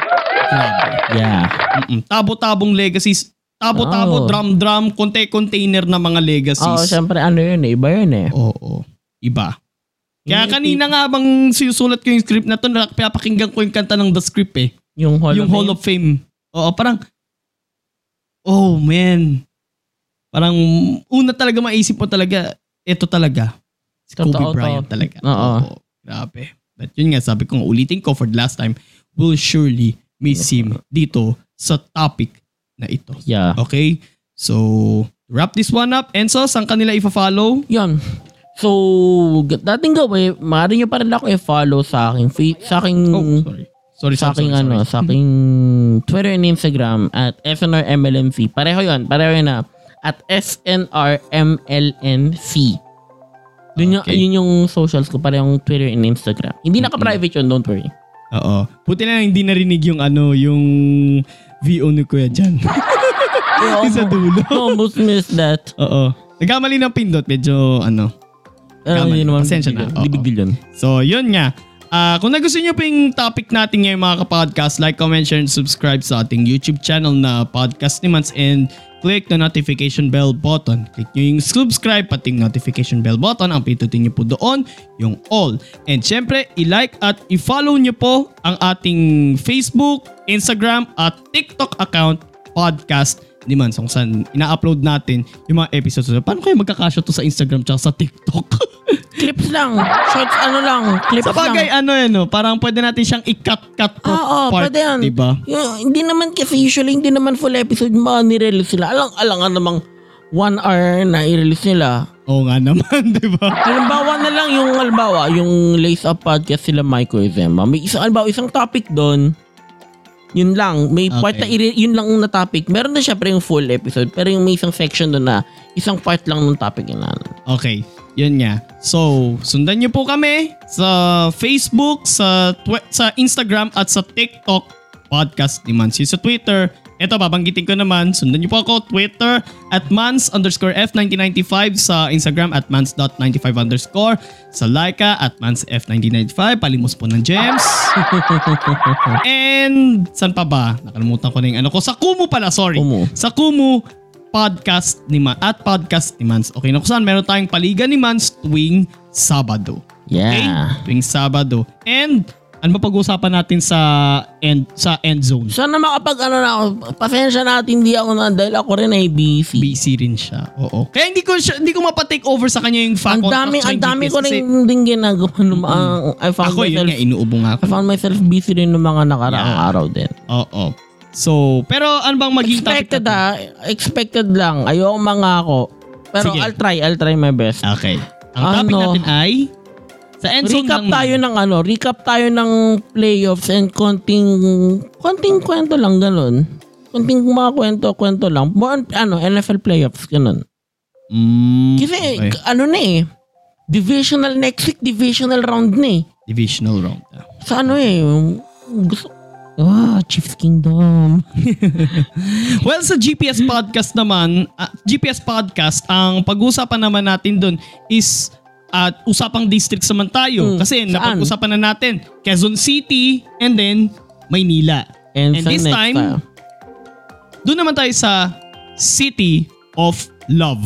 Yeah. Mm-mm. Tabo-tabong legacies. Tabo-tabo, Oo. drum-drum, konte-container na mga Oo, legacies. syempre ano yun eh. Iba yun eh. Oo. Iba. Kaya kanina nga bang sinusulat ko yung script na to, napapakinggan ko yung kanta ng The Script eh. Yung Hall yung of Hall Fame. of Fame. Oo, parang, oh man. Parang, una talaga maisip mo talaga, ito talaga. Si Kobe Totoo. Bryant talaga. Oo. Grabe. But yun nga, sabi ko ulitin ko for the last time, will surely miss him dito sa topic na ito. Yeah. Okay? So, wrap this one up. Enzo, saan kanila ifa-follow? Yun. So, dating gawin, maaari nyo pa rin ako i-follow sa aking, fa- sa aking, Oh, sorry. Sorry, sa aking sorry, ano, sorry. sa aking Twitter and Instagram at SNRMLNC. Pareho yun, pareho yun na. At SNRMLNC. Yung, Okay. yun yung socials ko, parehong Twitter and Instagram. Hindi naka-private yun, don't worry. Oo. Buti na lang hindi narinig yung ano, yung VO ni Kuya Jan. [LAUGHS] yung sa dulo. Almost missed that. Oo. Nagkamali ng pindot. Medyo ano. Uh, yun naman, Pasensya na. deal. Oo. Di big deal yun. So, yun nga. Ah, kung nagustuhan nyo po yung topic natin ngayon mga kapodcast, like, comment, share, and subscribe sa ating YouTube channel na Podcast ni Mans and click the notification bell button. Click nyo yung subscribe pati yung notification bell button. Ang pindutin nyo po doon, yung all. And syempre, i-like at i-follow nyo po ang ating Facebook, Instagram at TikTok account podcast ni Mans kung saan ina-upload natin yung mga episodes. Paano kayo magkakasya to sa Instagram tsaka sa TikTok? [LAUGHS] Clips lang. Shorts ano lang. Clips Sa bagay, lang. ano yan, no? parang pwede natin siyang i-cut-cut po Oo, part, pwede yan. diba? Yung, hindi naman kasi usually hindi naman full episode mga nirelease sila. Alang-alangan namang one hour na i-release nila. Oo nga naman, [LAUGHS] diba? Halimbawa na lang yung halimbawa, yung Lace Up Podcast sila Michael Zemba. May isang, halimbawa, isang topic doon. Yun lang. May part na, Okay. yun lang na topic. Meron na syempre yung full episode. Pero yung may isang section doon na isang part lang ng topic yun na. Okay, yun nga. So, sundan niyo po kami sa Facebook, sa twi- sa Instagram at sa TikTok podcast ni Mans. Yung Sa Twitter, eto babanggitin ko naman, sundan niyo po ako Twitter at mans underscore F1995 sa Instagram at mans.95 underscore sa Laika at mans F1995 palimos po ng gems [LAUGHS] and saan pa ba? Nakalimutan ko na yung ano ko. Sa Kumu pala, sorry. Kumu. Sa Kumu podcast ni Man at podcast ni Mans. Okay, na kung saan meron tayong paligan ni Mans tuwing Sabado. Okay? Yeah. Tuwing Sabado. And ano ba pag-uusapan natin sa end sa end zone? Sana makapag ano na ako. Pasensya natin hindi ako na dahil ako rin ay busy. Busy rin siya. Oo. Kaya hindi ko siya, hindi ko mapa-take over sa kanya yung fact Ang dami, ang dami ko rin din ginagawa. nung- ang- I found Ako yun myself, nga, inuubo nga I ako. found myself busy rin ng mga nakaraang Yeah. araw din. Oo. So, pero ano bang maging topic Expected ah. Expected lang. Ayoko mangako. Pero Sige. I'll try. I'll try my best. Okay. Ang topic Ano? natin ay sa end zone Recap lang tayo ng ano, recap tayo ng playoffs and konting konting kwento lang ganun. Konting mga kwento, kwento lang. More on, ano, NFL playoffs ganun. Mm, Kasi okay. ano na eh, divisional next week, divisional round na eh. Divisional round. ah. Sa ano eh, gusto, Ah, Chiefs Kingdom. [LAUGHS] Well, sa GPS podcast naman, ah, GPS podcast, ang pag-uusapan naman natin doon is at usapang districts naman tayo. Hmm, Kasi napag-usapan na natin Quezon City and then Maynila. And, And this time, ah, Doon naman tayo sa City of Love.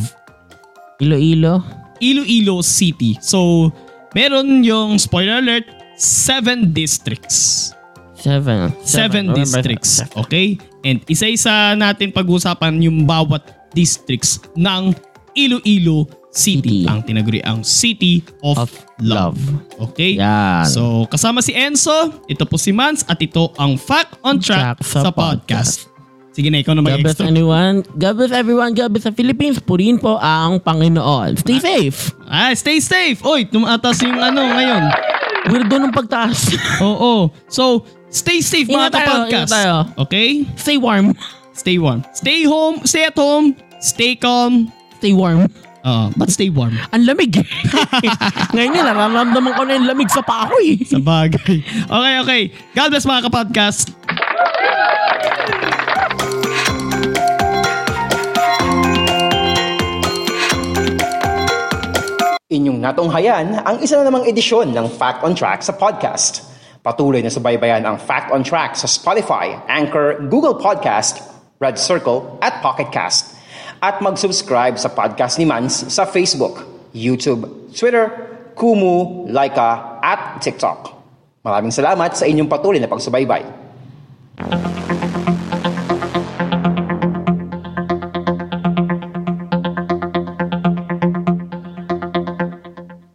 Iloilo. Iloilo City. So, meron yung spoiler alert, seven districts. Seven. Seven Remember, districts. seven. Okay? And isa-isa natin pag-usapan yung bawat districts ng Iloilo City. City. Ang tinaguri ang City of, Of Love. Love. Okay? Yan. So, kasama si Enzo, ito po si Mans, at ito ang Fact on Track Track sa sa, podcast. Sige na, ikaw na God bless mag-extra. anyone. God bless everyone. God bless the Philippines. Purihin po ang Panginoon. Stay safe. Ah, stay safe. Oy, tumataas yung ano ngayon. Weirdo ng pagtaas. [LAUGHS] Oo. So, stay safe mga kapodcast. Okay? Stay warm. Stay warm. Stay home, stay at home, stay calm. Stay warm. Uh, but stay warm. Ang lamig. [LAUGHS] Ngayon yun, nararamdaman ko na yung lamig sa paa ko eh. Sa bagay. Okay, okay. God bless mga kapodcast. Inyong natunghayan ang isa na namang edisyon ng Fact on Track sa podcast. Patuloy na subaybayan ang Fact on Track sa Spotify, Anchor, Google Podcast, Red Circle at Pocket Cast. At mag-subscribe sa podcast ni Mans sa Facebook, YouTube, Twitter, Kumu, Laika at TikTok. Maraming salamat sa inyong patuloy na pagsubaybay.